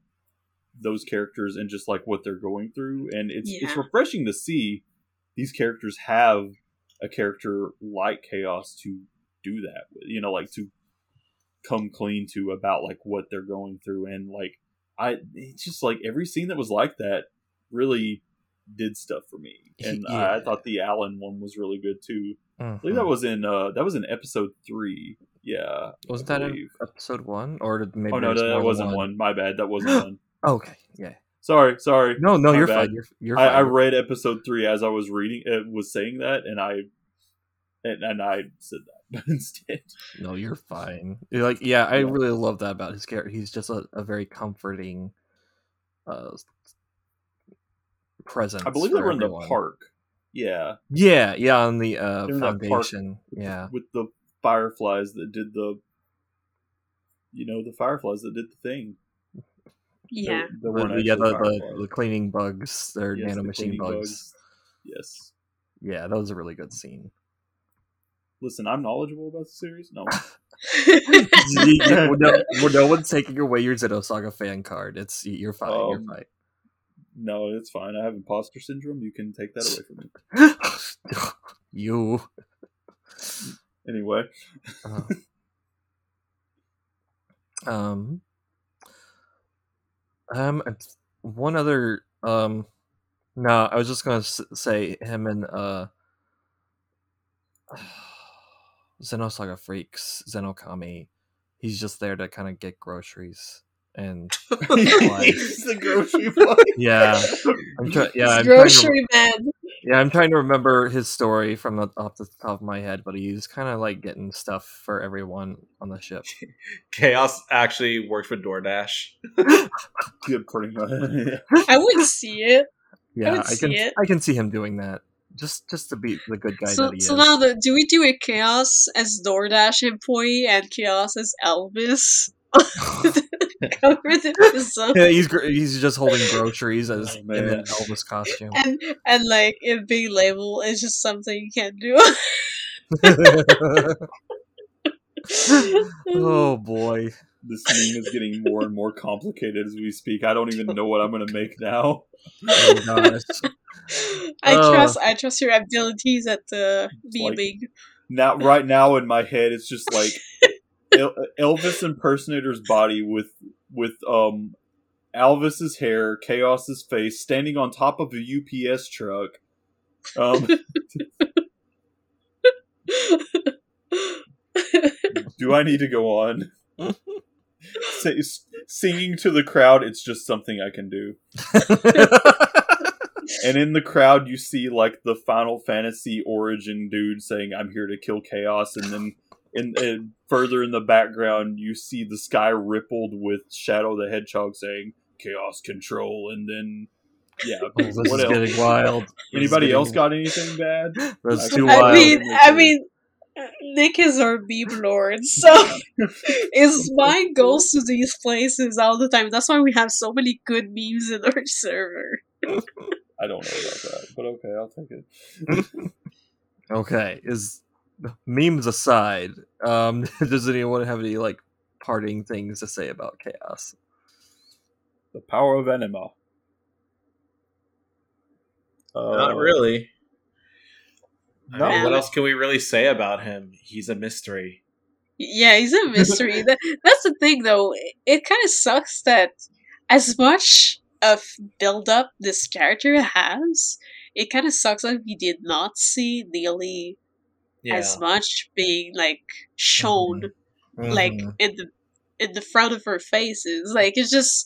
those characters and just like what they're going through and it's it's refreshing to see these characters have a character like chaos to do that with you know like to come clean to about like what they're going through and like i it's just like every scene that was like that really did stuff for me and I, I thought the Allen one was really good too i believe that was in uh that was in episode three yeah Wasn't that in episode one, or did maybe oh no there's that wasn't one. my bad that wasn't [gasps] one Okay, yeah. sorry sorry No, no, My you're bad. fine. You're you're I, fine. I read episode three as I was reading it was saying that, and I and, and I said that [laughs] instead. No, you're fine. You're like, yeah, I Yeah. really love that about his character. He's just a, a very comforting uh presence. I believe they for were in the park. Yeah, Yeah, yeah, on the uh, They were in that park foundation. with Yeah, the, with the fireflies that did the, you know, the fireflies that did the thing. Yeah. There, there the, the- yeah, the, the, the cleaning bugs, they're Yes, the nanomachine cleaning bugs. Yes. Yeah, that was a really good scene. Listen, I'm knowledgeable about the series. No, [laughs] [laughs] [laughs] no, no one's taking away your Xenosaga fan card. It's you're fine. you're Um, fine. No, it's fine. I have imposter syndrome. You can take that away from me. [laughs] you. Anyway, Uh, um. Um. One other. Um. No, I was just gonna say him and uh. [sighs] Xenosaga freaks Zenokami. He's just there to kind of get groceries and [laughs] He's the grocery boy. yeah, I'm try- yeah, I'm trying to, Grocery man. yeah, I'm trying to remember his story from the off the top of my head, but he's kind of like getting stuff for everyone on the ship. [laughs] Chaos actually worked for DoorDash. [laughs] Yeah, pretty much. I would see it. Yeah, would I, can see it. I can see him doing that just just to be the good guy So, that he so is. now, the, do we do a Chaos as DoorDash employee and Chaos as Elvis? [laughs] Cover the episode. yeah, he's gr- he's just holding groceries as Oh, in an Elvis costume. and and like it being labeled is just something you can't do. [laughs] oh boy. This meme is getting more and more complicated as we speak. I don't even know what I'm going to make now. Oh gosh. I Uh. trust I trust your abilities at uh, like- Now, right now in my head, it's just like El- Elvis impersonator's body with with um Alvis's hair, Chaos's face, standing on top of a UPS truck. Um, [laughs] do I need to go on? Say, singing to the crowd, it's just something I can do. [laughs] and in the crowd, you see like the Final Fantasy origin dude saying, "I'm here to kill chaos," and then in, in further in the background, you see the sky rippled with Shadow the Hedgehog saying, "Chaos control," and then yeah, Oh, [laughs] this what is else? getting wild. Anybody getting- else got anything bad? That's I too I wild. mean, remember. I mean, Nick is our meme lord, so [laughs] his mind goes to these places all the time. That's why we have so many good memes in our server. I don't know about that, but okay, I'll take it. [laughs] Okay, is memes aside, um, [laughs] does anyone have any like parting things to say about chaos? The power of enema. Uh, Not really. I No. mean, what else can we really say about him? He's a mystery. Yeah, he's a mystery. [laughs] that, that's the thing, though. It, it kind of sucks that as much of build up this character has, it kind of sucks that we did not see nearly Yeah. as much being like shown like Mhm. in the in the front of our faces. Like it's just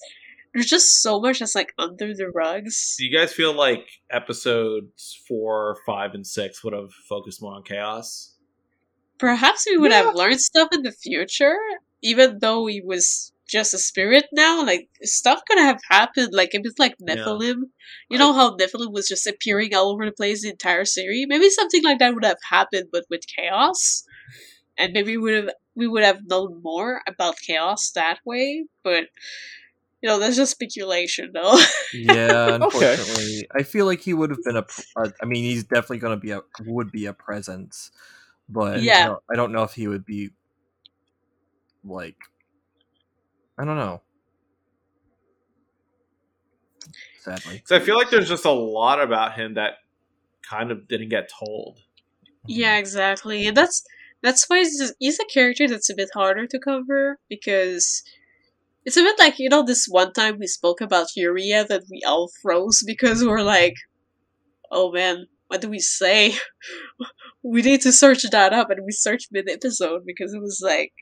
there's just so much that's like under the rugs. Do you guys feel like episodes four, five, and six would have focused more on chaos? Perhaps we would have learned stuff in the future, even though he was just a spirit now. Like stuff could have happened. Like if it's like Yeah. Nephilim, you know how Nephilim was just appearing all over the place the entire series. Maybe something like that would have happened, but with chaos, and maybe we would have we would have known more about chaos that way. But you know, that's just speculation, though. Yeah, [laughs] Okay. unfortunately, I feel like he would have been a. uh, I mean, he's definitely going to be a would be a presence, but Yeah. I, don't, I don't know if he would be like. I don't know. Sadly, So I feel like there's just a lot about him that kind of didn't get told. Yeah, exactly. That's that's why he's, he's a character that's a bit harder to cover because it's a bit like you know this one time we spoke about Uria that we all froze because we're like, oh man, what do we say? [laughs] we need to search that up, and we searched mid episode because it was like,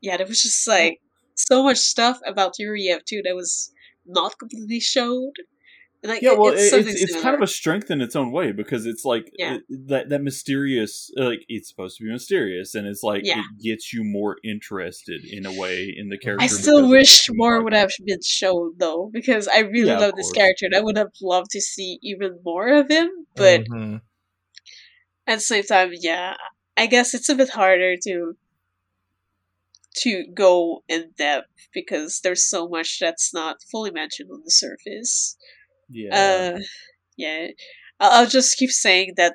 yeah, it was just like so much stuff about Uria too that was not completely showed. And, like, yeah, well, it's it's it's, kind of a strength in its own way because it's like Yeah. it- that that mysterious like it's supposed to be mysterious and it's like Yeah. it gets you more interested in a way in the character. I still wish more would have been shown though, because I really Yeah, love this character and I would have loved to see even more of him. But Mhm. at the same time, yeah, I guess it's a bit harder to to go in depth because there's so much that's not fully mentioned on the surface. Yeah. Uh, yeah, I'll, I'll just keep saying that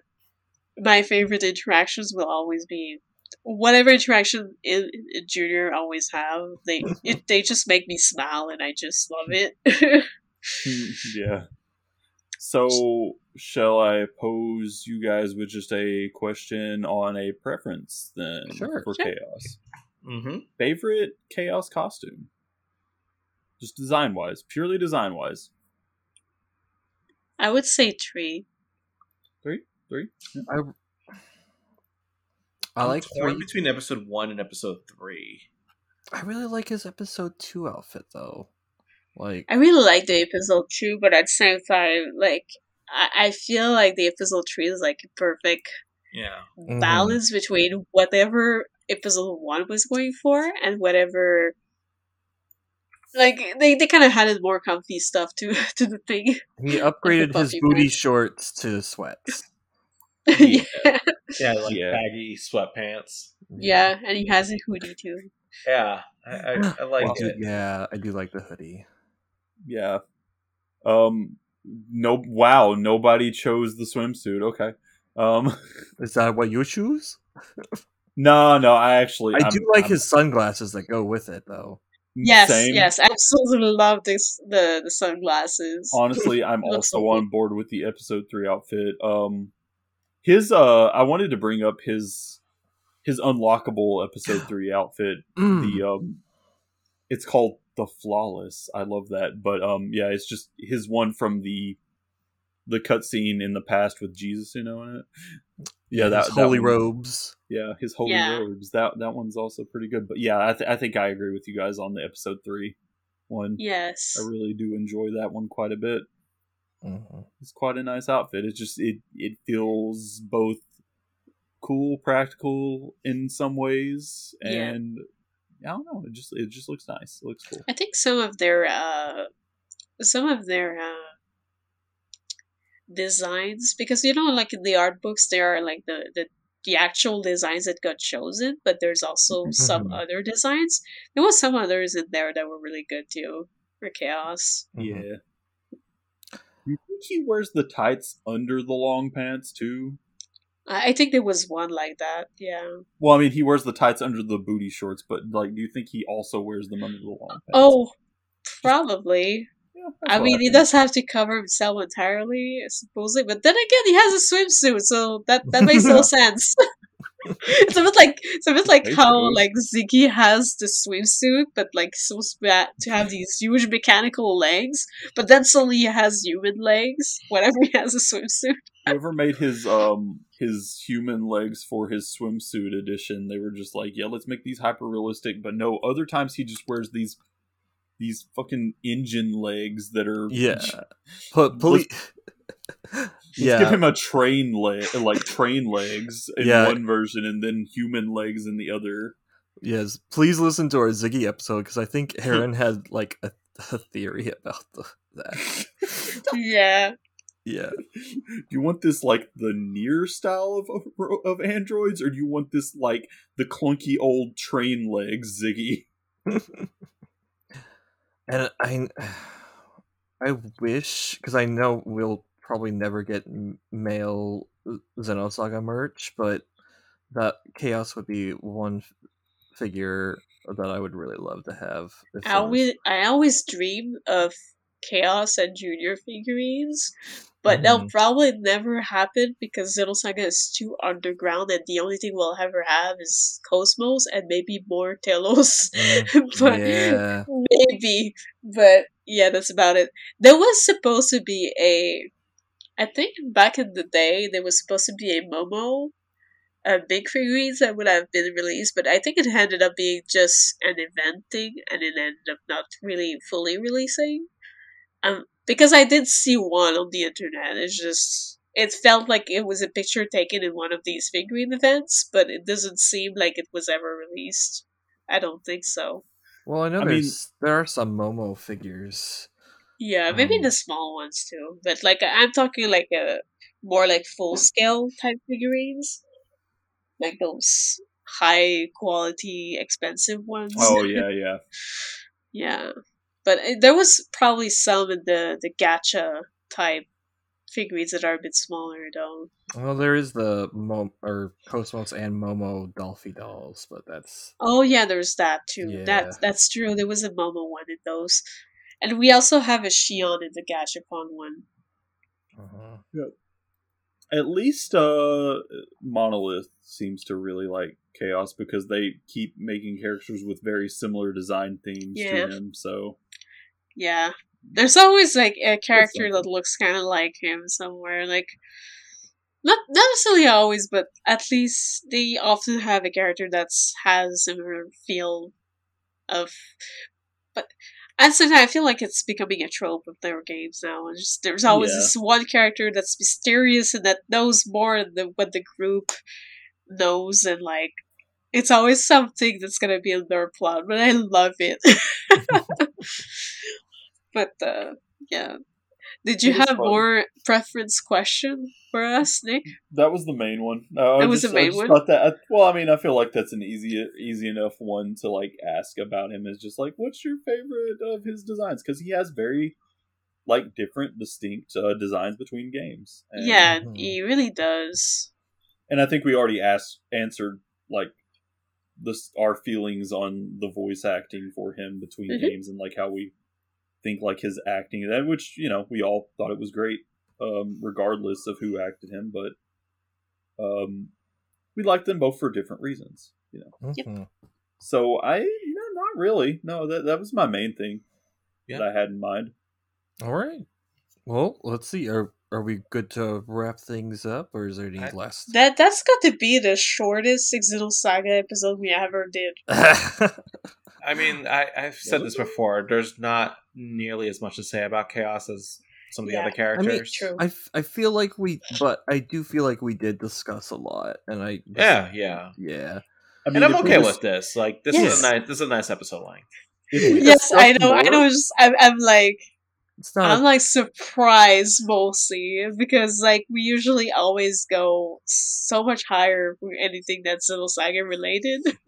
my favorite interactions will always be whatever interaction in, in Junior always have. They [laughs] it, they just make me smile and I just love it. [laughs] [laughs] yeah. So, shall I pose you guys with just a question on a preference then Sure. for Sure. chaos? Mm-hmm. Favorite chaos costume? Just design wise, purely design wise. I would say three. Three, three. Yeah. I I like torn three. between episode one and episode three. I really like his episode two outfit though. Like I really like the episode two, but at the same time, like I, I feel like the episode three is like a perfect Yeah. Mm-hmm. balance between whatever episode one was going for and whatever like they, they kind of added more comfy stuff to [laughs] to the thing. he [laughs] upgraded his puffy booty pants. shorts to sweats. [laughs] yeah. Yeah, like Yeah. baggy sweatpants. yeah, and he has a hoodie too. Yeah, I, I, [gasps] I like I do- it. yeah, I do like the hoodie. Yeah. Um. No. Wow. Nobody chose the swimsuit. Okay. Um. Is that what you choose? No. No. I actually. I I'm- do like I'm- his sunglasses that go with it though. Yes, Same. yes, I absolutely love this the the sunglasses. honestly [laughs] i'm also so on board with the episode 3 outfit um his uh i wanted to bring up his his unlockable episode [gasps] 3 outfit Mm. the um it's called the flawless i love that but um yeah it's just his one from the the cutscene in the past with jesus you know in it yeah that, his holy one- robes. yeah his holy Yeah. robes that that one's also pretty good but yeah I, th- I think i agree with you guys on the episode 3 one Yes. i really do enjoy that one quite a bit Mhm. it's quite a nice outfit. It just it it feels both cool, practical in some ways, Yeah. and I don't know. It just it just looks nice. It looks cool. I think some of their uh some of their uh designs because you know like in the art books there are like the the the actual designs that got chosen, but there's also some Mhm. other designs. There was some others in there that were really good too for chaos. Yeah. You think he wears the tights under the long pants too? I I think there was one like that. Yeah. Well, I mean, he wears the tights under the booty shorts, but like, do you think he also wears them under the long pants? Oh, probably. I mean, he does have to cover himself entirely, supposedly. But then again, he has a swimsuit, so that that makes no [laughs] sense. [laughs] it's a bit like it's a bit like how like Ziggy has the swimsuit, but like supposed to to have these huge mechanical legs, but then suddenly he has human legs whenever he has a swimsuit. Whoever made his um his human legs for his swimsuit edition, they were just like, yeah, let's make these hyper realistic. But no, other times he just wears these these fucking engine legs that are Yeah. Put poli- [laughs] Let's yeah. give him a train leg, like train legs in Yeah. one version, and then human legs in the other. Yes, please listen to our Ziggy episode because I think [laughs] Aaron had like a, a theory about the, that. [laughs] yeah. Yeah. Do you want this like the near style of, of of androids, or do you want this like the clunky old train legs Ziggy? And I, [sighs] I wish because I know we'll probably never get male uh, Xenosaga merch, but that Chaos would be one figure that I would really love to have. I always I always dream of Chaos and Junior figurines, but they'll Mhm. probably never happen because Xenosaga is too underground, and the only thing we'll ever have is Cosmos and maybe more Telos. [laughs] but yeah. maybe, but yeah, that's about it. There was supposed to be a, I think back in the day there was supposed to be a Momo uh, big figurines that would have been released, but I think it ended up being just an event thing, and it ended up not really fully releasing. Um, because I did see one on the internet. It's just it felt like it was a picture taken in one of these figurine events, but it doesn't seem like it was ever released. I don't think so. Well, I know I mean- there's there are some Momo figures. Yeah, maybe Um, the small ones too. But like I'm talking like a more like full scale type figurines, like those high quality, expensive ones. Oh [laughs] yeah, yeah. yeah. But there was probably some in the the gacha type figurines that are a bit smaller though. Well, there is the Mo or Cosmos and Momo Dollfie dolls, but that's Oh yeah, there's that too. Yeah. That that's true. There was a Momo one in those, and we also have a Shion in the Gashapon one. Yeah. At least uh Monolith seems to really like Chaos because they keep making characters with very similar design themes Yeah. to him. So Yeah. There's always like a character that looks kind of like him somewhere. Like, not not necessarily always, but at least they often have a character that has a feel of but same time, I feel like it's becoming a trope of their games now. And just there's always Yeah. this one character that's mysterious and that knows more than what the group knows, and like it's always something that's gonna be in their plot. But I love it. [laughs] but uh, yeah, did you have fun. more preference question for us, Nick? That was the main one. I That was just- the main just one? thought that. Well, I mean, I feel like that's an easy, easy enough one to like ask about him. Is just like, what's your favorite of his designs? Because he has very like different, distinct uh, designs between games. And, yeah, he really does. and I think we already asked answered like this our feelings on the voice acting for him between Mhm. games and like how we think like his acting that which you know we all thought it was great um regardless of who acted him but um we liked them both for different reasons you know Mhm. so i you know not really no that that was my main thing that i had in mind All right. Well, let's see. Are are we good to wrap things up, or is there any last? That that's got to be the shortest Xenosaga Saga episode we ever did. [laughs] I mean, I, I've said this before. There's not nearly as much to say about Chaos as some of the Yeah. other I mean, characters. I, f- I feel like we, but I do feel like we did discuss a lot, and I Yeah, yeah. yeah. and I'm okay just- with this. Like, this Yes. is a nice. This is a nice episode length. yes, I know. I know. Just I'm, I'm like, It's not. I'm like surprised mostly because like we usually always go so much higher for anything that's Xenosaga related. [laughs]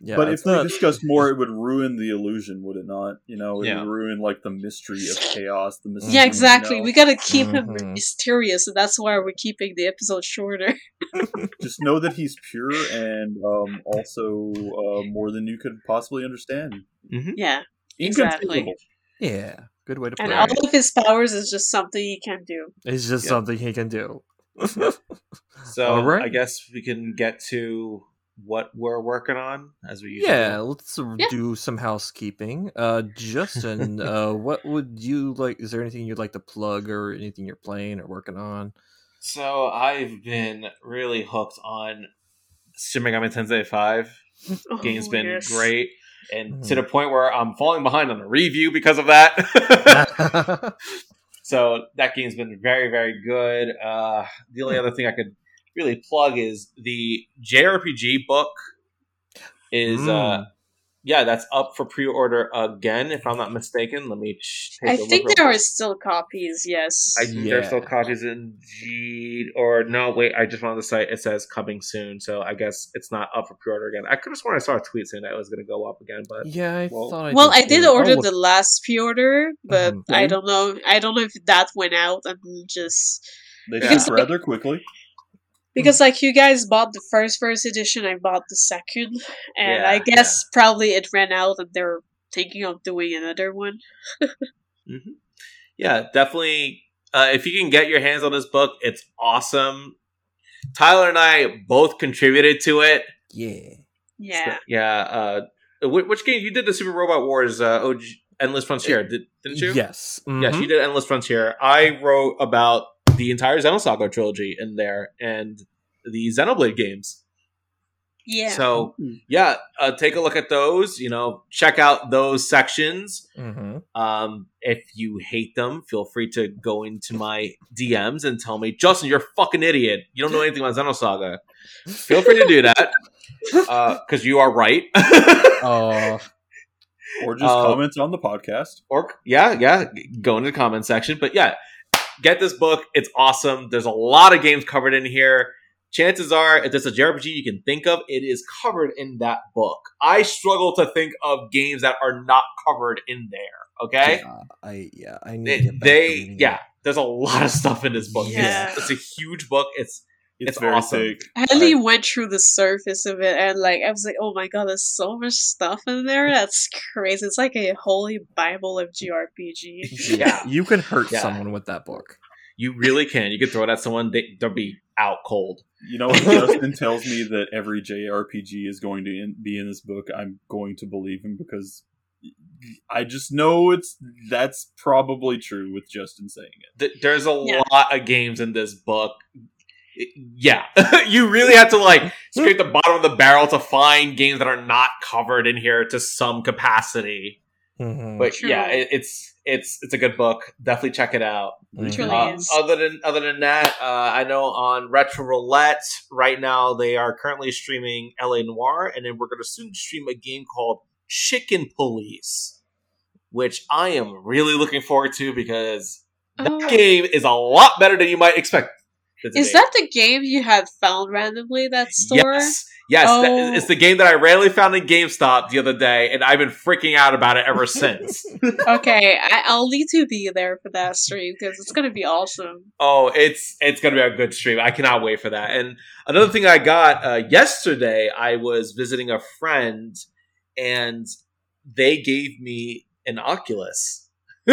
yeah, but if it's we not- discussed more, it would ruin the illusion, would it not? You know, it Yeah. would ruin like the mystery of chaos. The mystery, yeah, exactly. You know? We gotta keep him Mhm. mysterious, and that's why we're keeping the episode shorter. [laughs] Just know that he's pure and um, also uh, more than you could possibly understand. yeah, exactly. Yeah, good way to put And it. all of his powers is just something he can do. It's just Yeah. something he can do. [laughs] So All right. I guess we can get to what we're working on as we usually yeah, do. let's uh, do some housekeeping. Uh, Justin, [laughs] uh, what would you like? Is there anything you'd like to plug, or anything you're playing or working on? So I've been really hooked on Shin Megami Tensei Five. [laughs] Oh, Game's been yes. great, and Mhm. to the point where I'm falling behind on the review because of that. [laughs] so that game's been very, very good. Uh, the only other thing I could really plug is the JRPG book. Is uh, Mm. Yeah, that's up for pre-order again, if I'm not mistaken. Let me sh- take I a think real there quick. are still copies. Yes. I think there's still copies in G or no, wait, I just went on the site. It says coming soon, so I guess it's not up for pre-order again. I could have sworn I saw a tweet saying that it was going to go up again, but yeah, I Well- thought I well, I did order Oh, the last pre-order, but Mhm. I don't know. I don't know if that went out and just They Because, ship like- rather quickly. Because like you guys bought the first first edition, I bought the second, and Yeah, I guess probably it ran out, and they're thinking of doing another one. [laughs] Mhm. yeah, definitely. Uh, if you can get your hands on this book, it's awesome. Tyler and I both contributed to it. Yeah. Yeah. Yeah. Uh, which, which game you did the Super Robot Wars? Uh, OG, Endless Frontier, did, didn't you? Yes. Yes, Mhm. you did Endless Frontier. I wrote about the entire Xenosaga trilogy in there and the Xenoblade games. Yeah. So yeah, uh, take a look at those. You know, check out those sections. Mhm. Um, if you hate them, feel free to go into my DMs and tell me, Justin, you're a fucking idiot. You don't know anything about Xenosaga. Feel free to do that [laughs] because you are right. Oh, [laughs] Or just Uh, comment on the podcast. or yeah, yeah, go into the comment section. But yeah, get this book. It's awesome. There's a lot of games covered in here. Chances are, if there's a JRPG you can think of, it is covered in that book. I struggle to think of games that are not covered in there. Okay, yeah, I yeah, I need they, to get back they reading yeah. There's a lot of stuff in this book. Yeah. It's, it's a huge book. It's It's, It's very awesome. thick. I only went through the surface of it, and like I was like, "Oh my god, there's so much stuff in there. That's crazy. It's like a holy bible of GRPG." [laughs] yeah. [laughs] You can hurt Yeah. someone with that book. You really can. You can throw it at someone. They, they'll be out cold. You know, if Justin [laughs] tells me that every JRPG is going to in, be in this book, I'm going to believe him because I just know it's that's probably true with Justin saying it. There's a Yeah. lot of games in this book. Yeah, [laughs] you really have to like scrape the bottom of the barrel to find games that are not covered in here to some capacity. Mhm. But True. yeah, it, it's it's it's a good book. Definitely check it out. Truly Uh, is. other than other than that, uh, I know on Retro Roulette right now they are currently streaming L.A. Noire, and then we're going to soon stream a game called Chicken Police, which I am really looking forward to because that Oh. game is a lot better than you might expect. It to Is be. that the game you had found randomly that store? Yes, yes, that- Oh. it's the game that I randomly found in GameStop the other day, and I've been freaking out about it ever since. [laughs] okay, I, I'll need to be there for that stream because it's gonna be awesome. Oh, it's it's gonna be a good stream. I cannot wait for that. And another thing I got uh, yesterday, I was visiting a friend, and they gave me an Oculus, [laughs]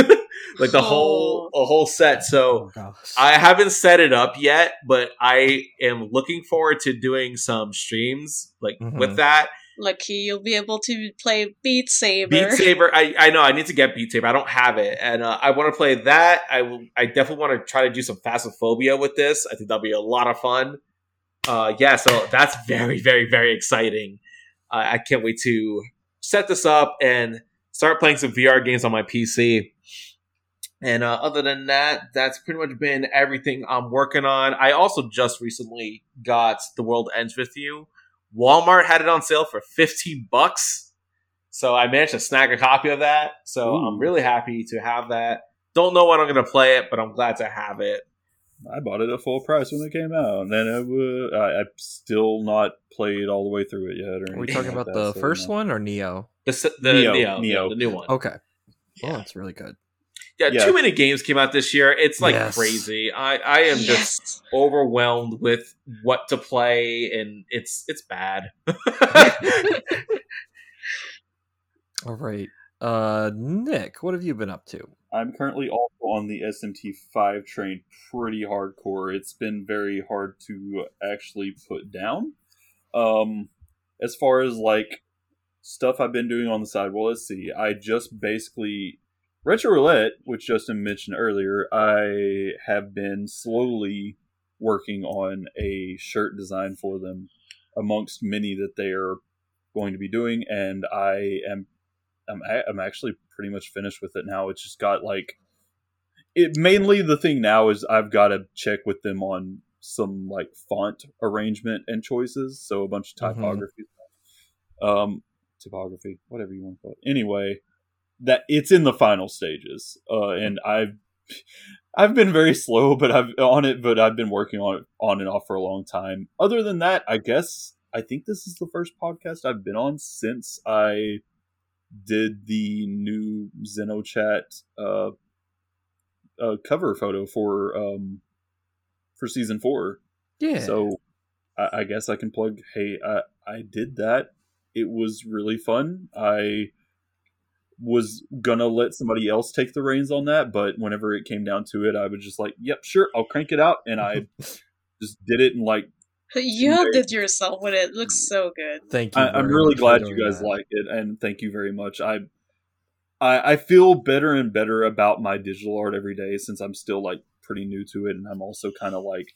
like the whole a whole set. So I haven't set it up yet, but I am looking forward to doing some streams like with Mhm. that. Lucky you'll be able to play Beat Saber. Beat Saber, I, I know I need to get Beat Saber. I don't have it, and uh, I want to play that. I will. I definitely want to try to do some Phasmophobia with this. I think that'll be a lot of fun. Uh, yeah, so that's very, very, very exciting. Uh, I can't wait to set this up and start playing some VR games on my PC. And uh, other than that, that's pretty much been everything I'm working on. I also just recently got The World Ends with You. Walmart had it on sale for 15 bucks. So I managed to snag a copy of that. So I'm really happy to have that. Don't know when I'm going to play it, but I'm glad to have it. I bought it at full price when it came out, and then I w- I, I've still not played all the way through it yet. Or Are we talking like about that, the so, first no. one or Neo? The, the Neo, Neo, Neo. the new one. Okay. Oh, it's really good. Yeah, Yeah. too many games came out this year. It's like Yes. crazy. I, I am just overwhelmed with what to play, and it's it's bad. [laughs] [laughs] All right. Uh, Nick, what have you been up to? I'm currently also on the SMT5 train pretty hardcore. It's been very hard to actually put down. Um, as far as like stuff I've been doing on the side, well, let's see. I just basically Retro Roulette, which Justin mentioned earlier, I have been slowly working on a shirt design for them amongst many that they are going to be doing, and I am I'm I'm actually pretty much finished with it now. It's just got like it mainly the thing now is I've got to check with them on some like font arrangement and choices, so a bunch of Mhm. typography, um, typography, whatever you want to call it. Anyway, that it's in the final stages, uh, and I've I've been very slow, but I've on it, but I've been working on it on and off for a long time. Other than that, I guess I think this is the first podcast I've been on since I did the new Xeno Chat uh, uh, cover photo for um, for season four. Yeah. So I, I guess I can plug. Hey, I, I did that. It was really fun. I was gonna let somebody else take the reins on that, but whenever it came down to it, I was just like, "Yep, sure, I'll crank it out," and I [laughs] just did it and like [laughs] You outdid yourself with it. it. Looks mm. so good. Thank you. I, I'm really glad you guys that. like it, and thank you very much. I, I, I feel better and better about my digital art every day since I'm still like pretty new to it, and I'm also kind of like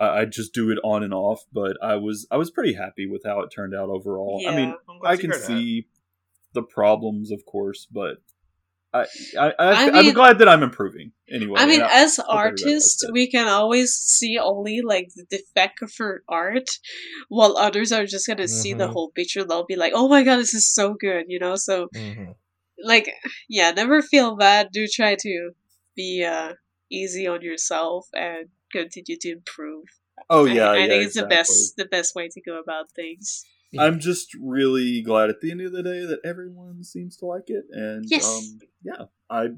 I, I just do it on and off. But I was I was pretty happy with how it turned out overall. I mean, Yeah, I'm glad I can hear that. see the problems, of course, but. I, I, I, I I'm mean- glad that I'm improving. Anyway, I mean, and as hope everybody likes artists, it. we can always see only like the defect of her art, while others are just gonna see the Mhm. whole picture. They'll be like, "Oh my god, this is so good," you know. So, Mhm. like, yeah, never feel bad. Do try to be uh, easy on yourself and continue to improve. Oh yeah, I, yeah, think it's the best the best way to go about things. I'm just really glad at the end of the day that everyone seems to like it, and Yes. um, yeah, I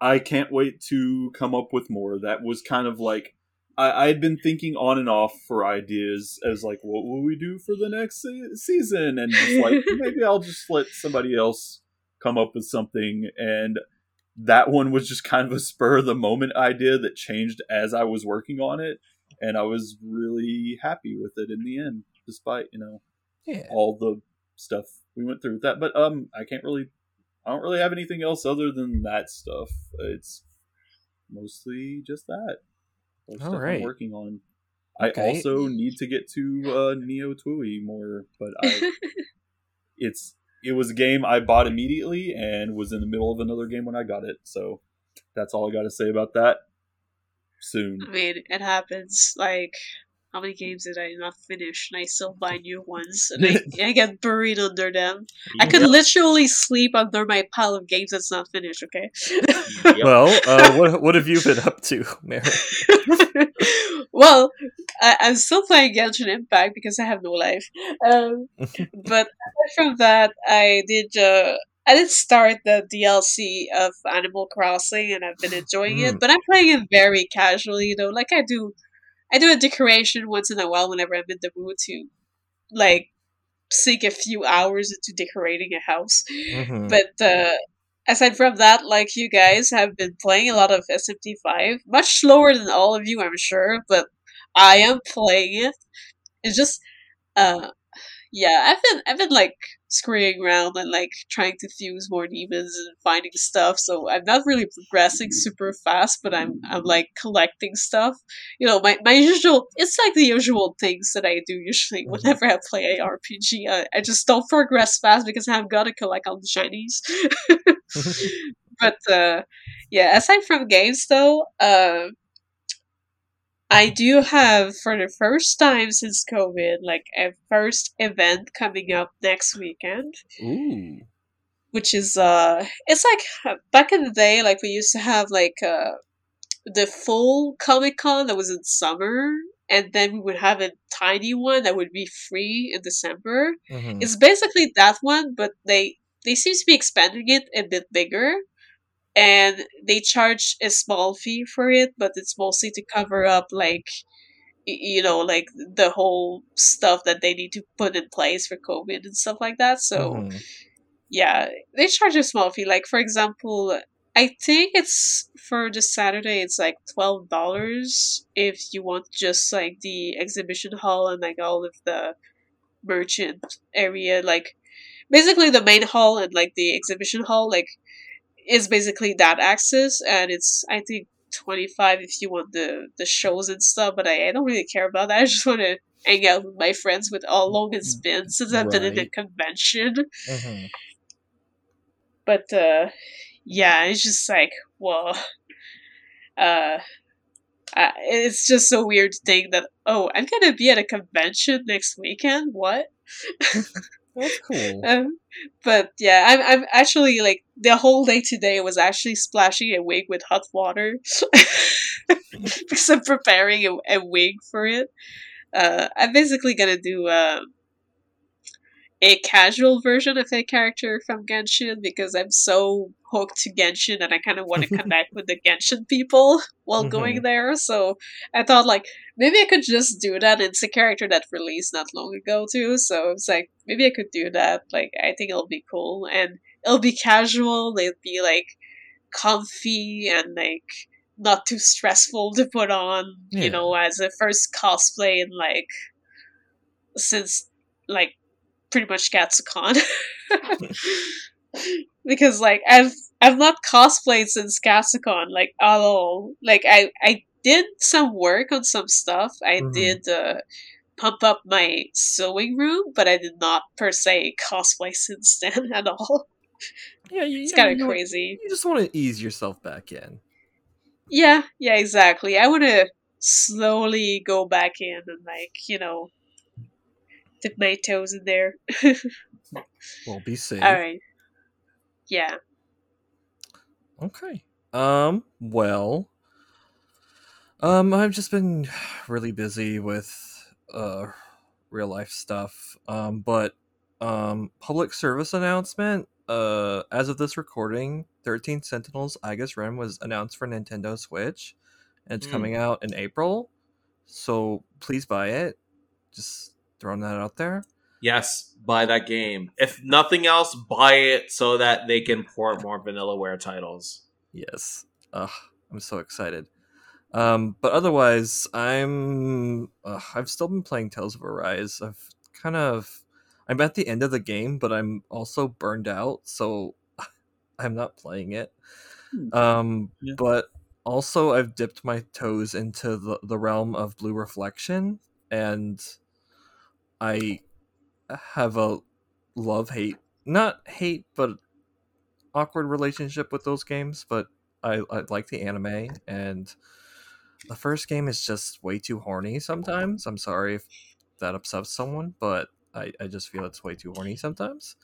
I can't wait to come up with more. That was kind of like I I'd been thinking on and off for ideas as like what will we do for the next se- season, and just like [laughs] maybe I'll just let somebody else come up with something, and that one was just kind of a spur of the moment idea that changed as I was working on it, and I was really happy with it in the end, despite you know Yeah. all the stuff we went through with that. But um, I can't really, I don't really have anything else other than that stuff. It's mostly just that. Or All stuff right. I'm working on. I also need to get to uh, Neo TWEWY more, but I, [laughs] it's it was a game I bought immediately and was in the middle of another game when I got it. So that's all I got to say about that. Soon. I mean, it happens. Like, how many games did I not finish? And I still buy new ones, and I, [laughs] I get buried under them. I could Yep. literally sleep under my pile of games that's not finished. Okay. [laughs] Well, uh, what what have you been up to, Mary? [laughs] well, I, I'm still playing Genshin Impact because I have no life. Um, but aside from that, I did. Uh, I did start the DLC of Animal Crossing, and I've been enjoying Mm. it. But I'm playing it very casually, though. Like I do, I do a decoration once in a while whenever I'm in the mood to, like, sink a few hours into decorating a house. Mhm. But uh, aside from that, like you guys have been playing a lot of SMT5, much slower than all of you, I'm sure, but I am playing it. It's just, uh, yeah, I've been, I've been like screwing around and like trying to fuse more demons and finding stuff. So I'm not really progressing super fast, but I'm, I'm like collecting stuff. You know, my my usual, it's like the usual things that I do usually whenever I play a RPG. I, I just don't progress fast because I've got to collect all the shinies. [laughs] [laughs] but uh, yeah, aside from games though, uh, I do have for the first time since COVID, like a first event coming up next weekend, Ooh. which is uh, it's like back in the day, like we used to have like uh, the full Comic Con that was in summer. And then we would have a tiny one that would be free in December. Mhm. It's basically that one, but they they seem to be expanding it a bit bigger and they charge a small fee for it but it's mostly to cover up like you know like the whole stuff that they need to put in place for covid and stuff like that so Mhm. yeah they charge a small fee like for example i think it's for the saturday it's like $12 if you want just like the exhibition hall and like all of the merchant area like basically the main hall and like the exhibition hall like is basically that access and it's i think 25 if you want the the shows and stuff but i, I don't really care about that [laughs] i just want to hang out with my friends with how long it's been since i've been in a Right. convention Mhm. but uh yeah it's just like well uh uh, it's just a weird thing that oh i'm gonna be at a convention next weekend what [laughs] That's cool. um, but yeah I'm, I'm actually like the whole day today was actually splashing a wig with hot water [laughs] because i'm preparing a, a wig for it uh, i'm basically gonna do um a casual version of a character from Genshin because I'm so hooked to Genshin and I kind of want to [laughs] connect with the Genshin people while going Mhm. there. So I thought like maybe I could just do that. It's a character that released not long ago too, so it's like maybe I could do that. Like I think it'll be cool and it'll be casual. It'll be like comfy and like not too stressful to put on. Yeah. You know, as a first cosplay and like since like pretty much Katsucon. [laughs] because like I've I've not cosplayed since Katsucon, like at all. Like I I did some work on some stuff. I Mhm. did uh pump up my sewing room, but I did not per se cosplay since [laughs] then at all. Yeah, you, It's kind of crazy. You just want to ease yourself back in. Yeah, yeah, exactly. I want to slowly go back in and like you know dip my toes in there. [laughs] Well, be safe. all right. Yeah. Okay. Um. Well. Um. I've just been really busy with uh real life stuff. Um. But um. Public service announcement. Uh. As of this recording, Thirteen Sentinels Aegis Rim was announced for Nintendo Switch, and it's Mm. coming out in April. So please buy it. Just throwing that out there. Yes, buy that game. If nothing else, buy it so that they can port more Vanillaware titles. Yes. Ugh, I'm so excited. Um, but otherwise, I'm ugh, I've still been playing Tales of Arise. I've kind of I'm at the end of the game, but I'm also burned out, so [laughs] I'm not playing it. Hmm. Um, Yeah. but also I've dipped my toes into the, the realm of Blue Reflection, and I have a love hate, not hate, but awkward relationship with those games. But I, I like the anime, and the first game is just way too horny sometimes. I'm sorry if that upsets someone, but I, I just feel it's way too horny sometimes.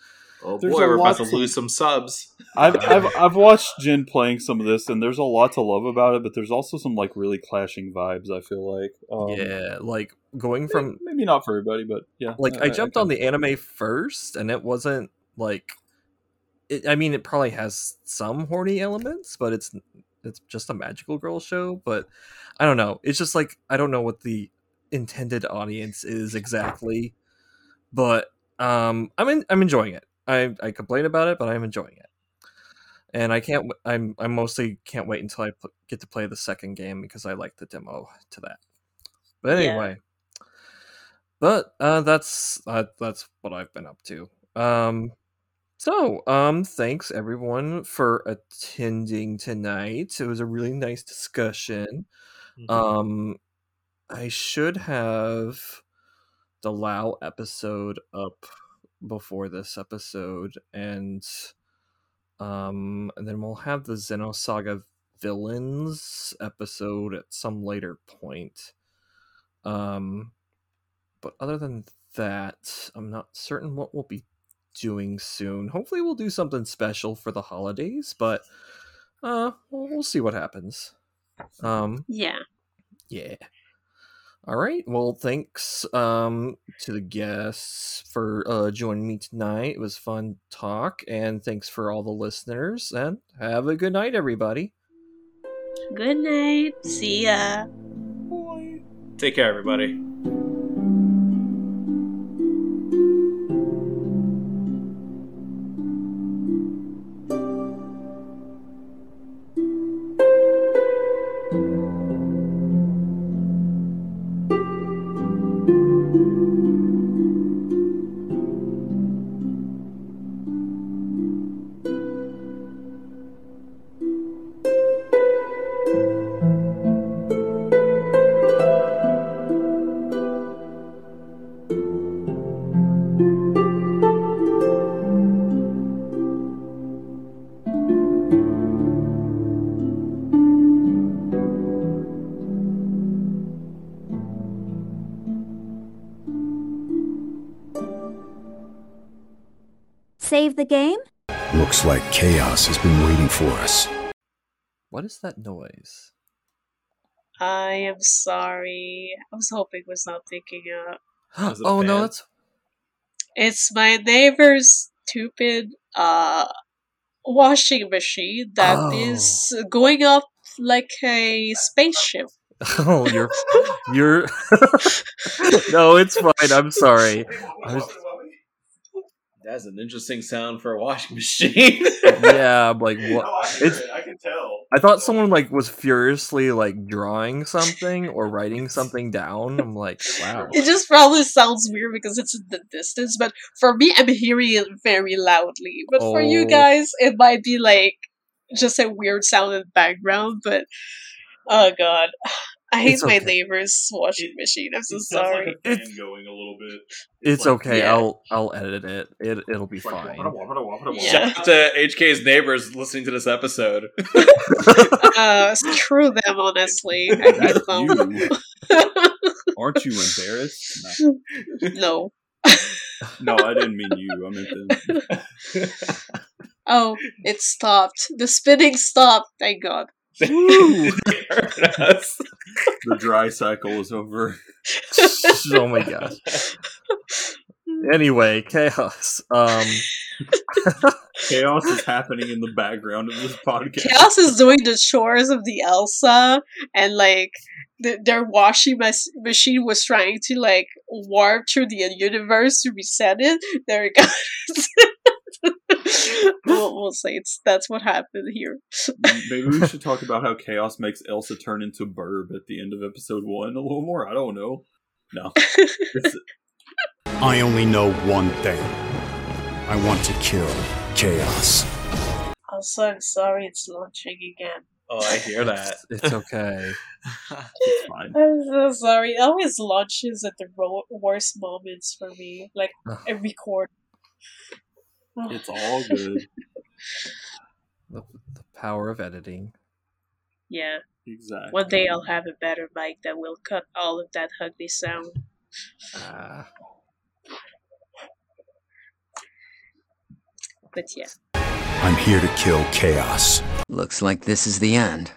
Oh There's boy, we're about to to- lose some subs. I've, [laughs] I've I've watched Jin playing some of this, and there's a lot to love about it. But there's also some like really clashing vibes. I feel like, um, yeah, like going from maybe not for everybody, but yeah. like I jumped on the anime first, and it wasn't like. It, I mean, it probably has some horny elements, but it's it's just a magical girl show. But I don't know. It's just like I don't know what the intended audience is exactly. But um, I'm in, I'm enjoying it. I I complain about it, but I'm enjoying it. And I can't. I'm I mostly can't wait until I pl- get to play the second game because I like the demo to that. But Yeah. anyway, but uh, that's uh, that's what I've been up to. Um, so um, thanks everyone for attending tonight. It was a really nice discussion. Mhm. Um, I should have the Lao episode up before this episode, and um, and then we'll have the Xenosaga villains episode at some later point. Um, but other than that, I'm not certain what we'll be doing soon. Hopefully, we'll do something special for the holidays, but uh, we'll, we'll see what happens. Um, Yeah. yeah. All right. Well, thanks um to the guests for uh joining me tonight. It was fun talk and thanks for all the listeners and have a good night everybody. Good night. See ya. Take care, everybody. The game? Looks like chaos has been waiting for us. What is that noise? I am sorry. I was hoping it was not picking up. Was [gasps] it oh no, fan? that's It's my neighbor's stupid uh washing machine that is Oh. going up like a spaceship. [laughs] Oh, you're you're [laughs] No, it's fine. I'm sorry. I was, That's an interesting sound for a washing [laughs] machine. yeah, I'm like what [laughs] it's I can tell. I thought someone like was furiously like drawing something or writing something down. I'm like, [laughs] wow. It just probably sounds weird because it's in the distance, but for me, I'm hearing it very loudly. But for you Oh. guys, it might be like just a weird sound in the background. But oh god, I hate It's my okay. neighbor's washing machine. I'm so It sorry. like a fan going a little bit. It's like- okay. Yeah. I'll I'll edit it. It it'll be It's like, fine. Yeah. Shout out to HK's neighbors listening to this episode. [laughs] uh, screw them, honestly. I [laughs] hate them. you. [laughs] Aren't you embarrassed? No. no. No, I didn't mean you. I meant them. Oh, it stopped. The spinning stopped. Thank God. Woo! [laughs] The dry cycle is over. [laughs] oh my gosh. Anyway, chaos. Um [laughs] Chaos is happening in the background of this podcast. Chaos is doing the chores of the Elsa, and like the, their washing mas- machine was trying to like warp through the universe to reset it. There it goes. [laughs] we'll, we'll say it's that's what happened here. Maybe we should talk about how chaos makes Elsa turn into Burb at the end of episode one a little more. I don't know. No. [laughs] I only know one thing. I want to kill chaos. Also, I'm sorry it's launching again. Oh, I hear that. It's, it's okay. [laughs] it's fine. I'm so sorry. It always launches at the ro- worst moments for me. Like every quarter. It's all good. [laughs] The, the power of editing. Yeah. Exactly. One day I'll have a better mic that will cut all of that ugly sound. Ah. But yeah. I'm here to kill chaos. Looks like this is the end.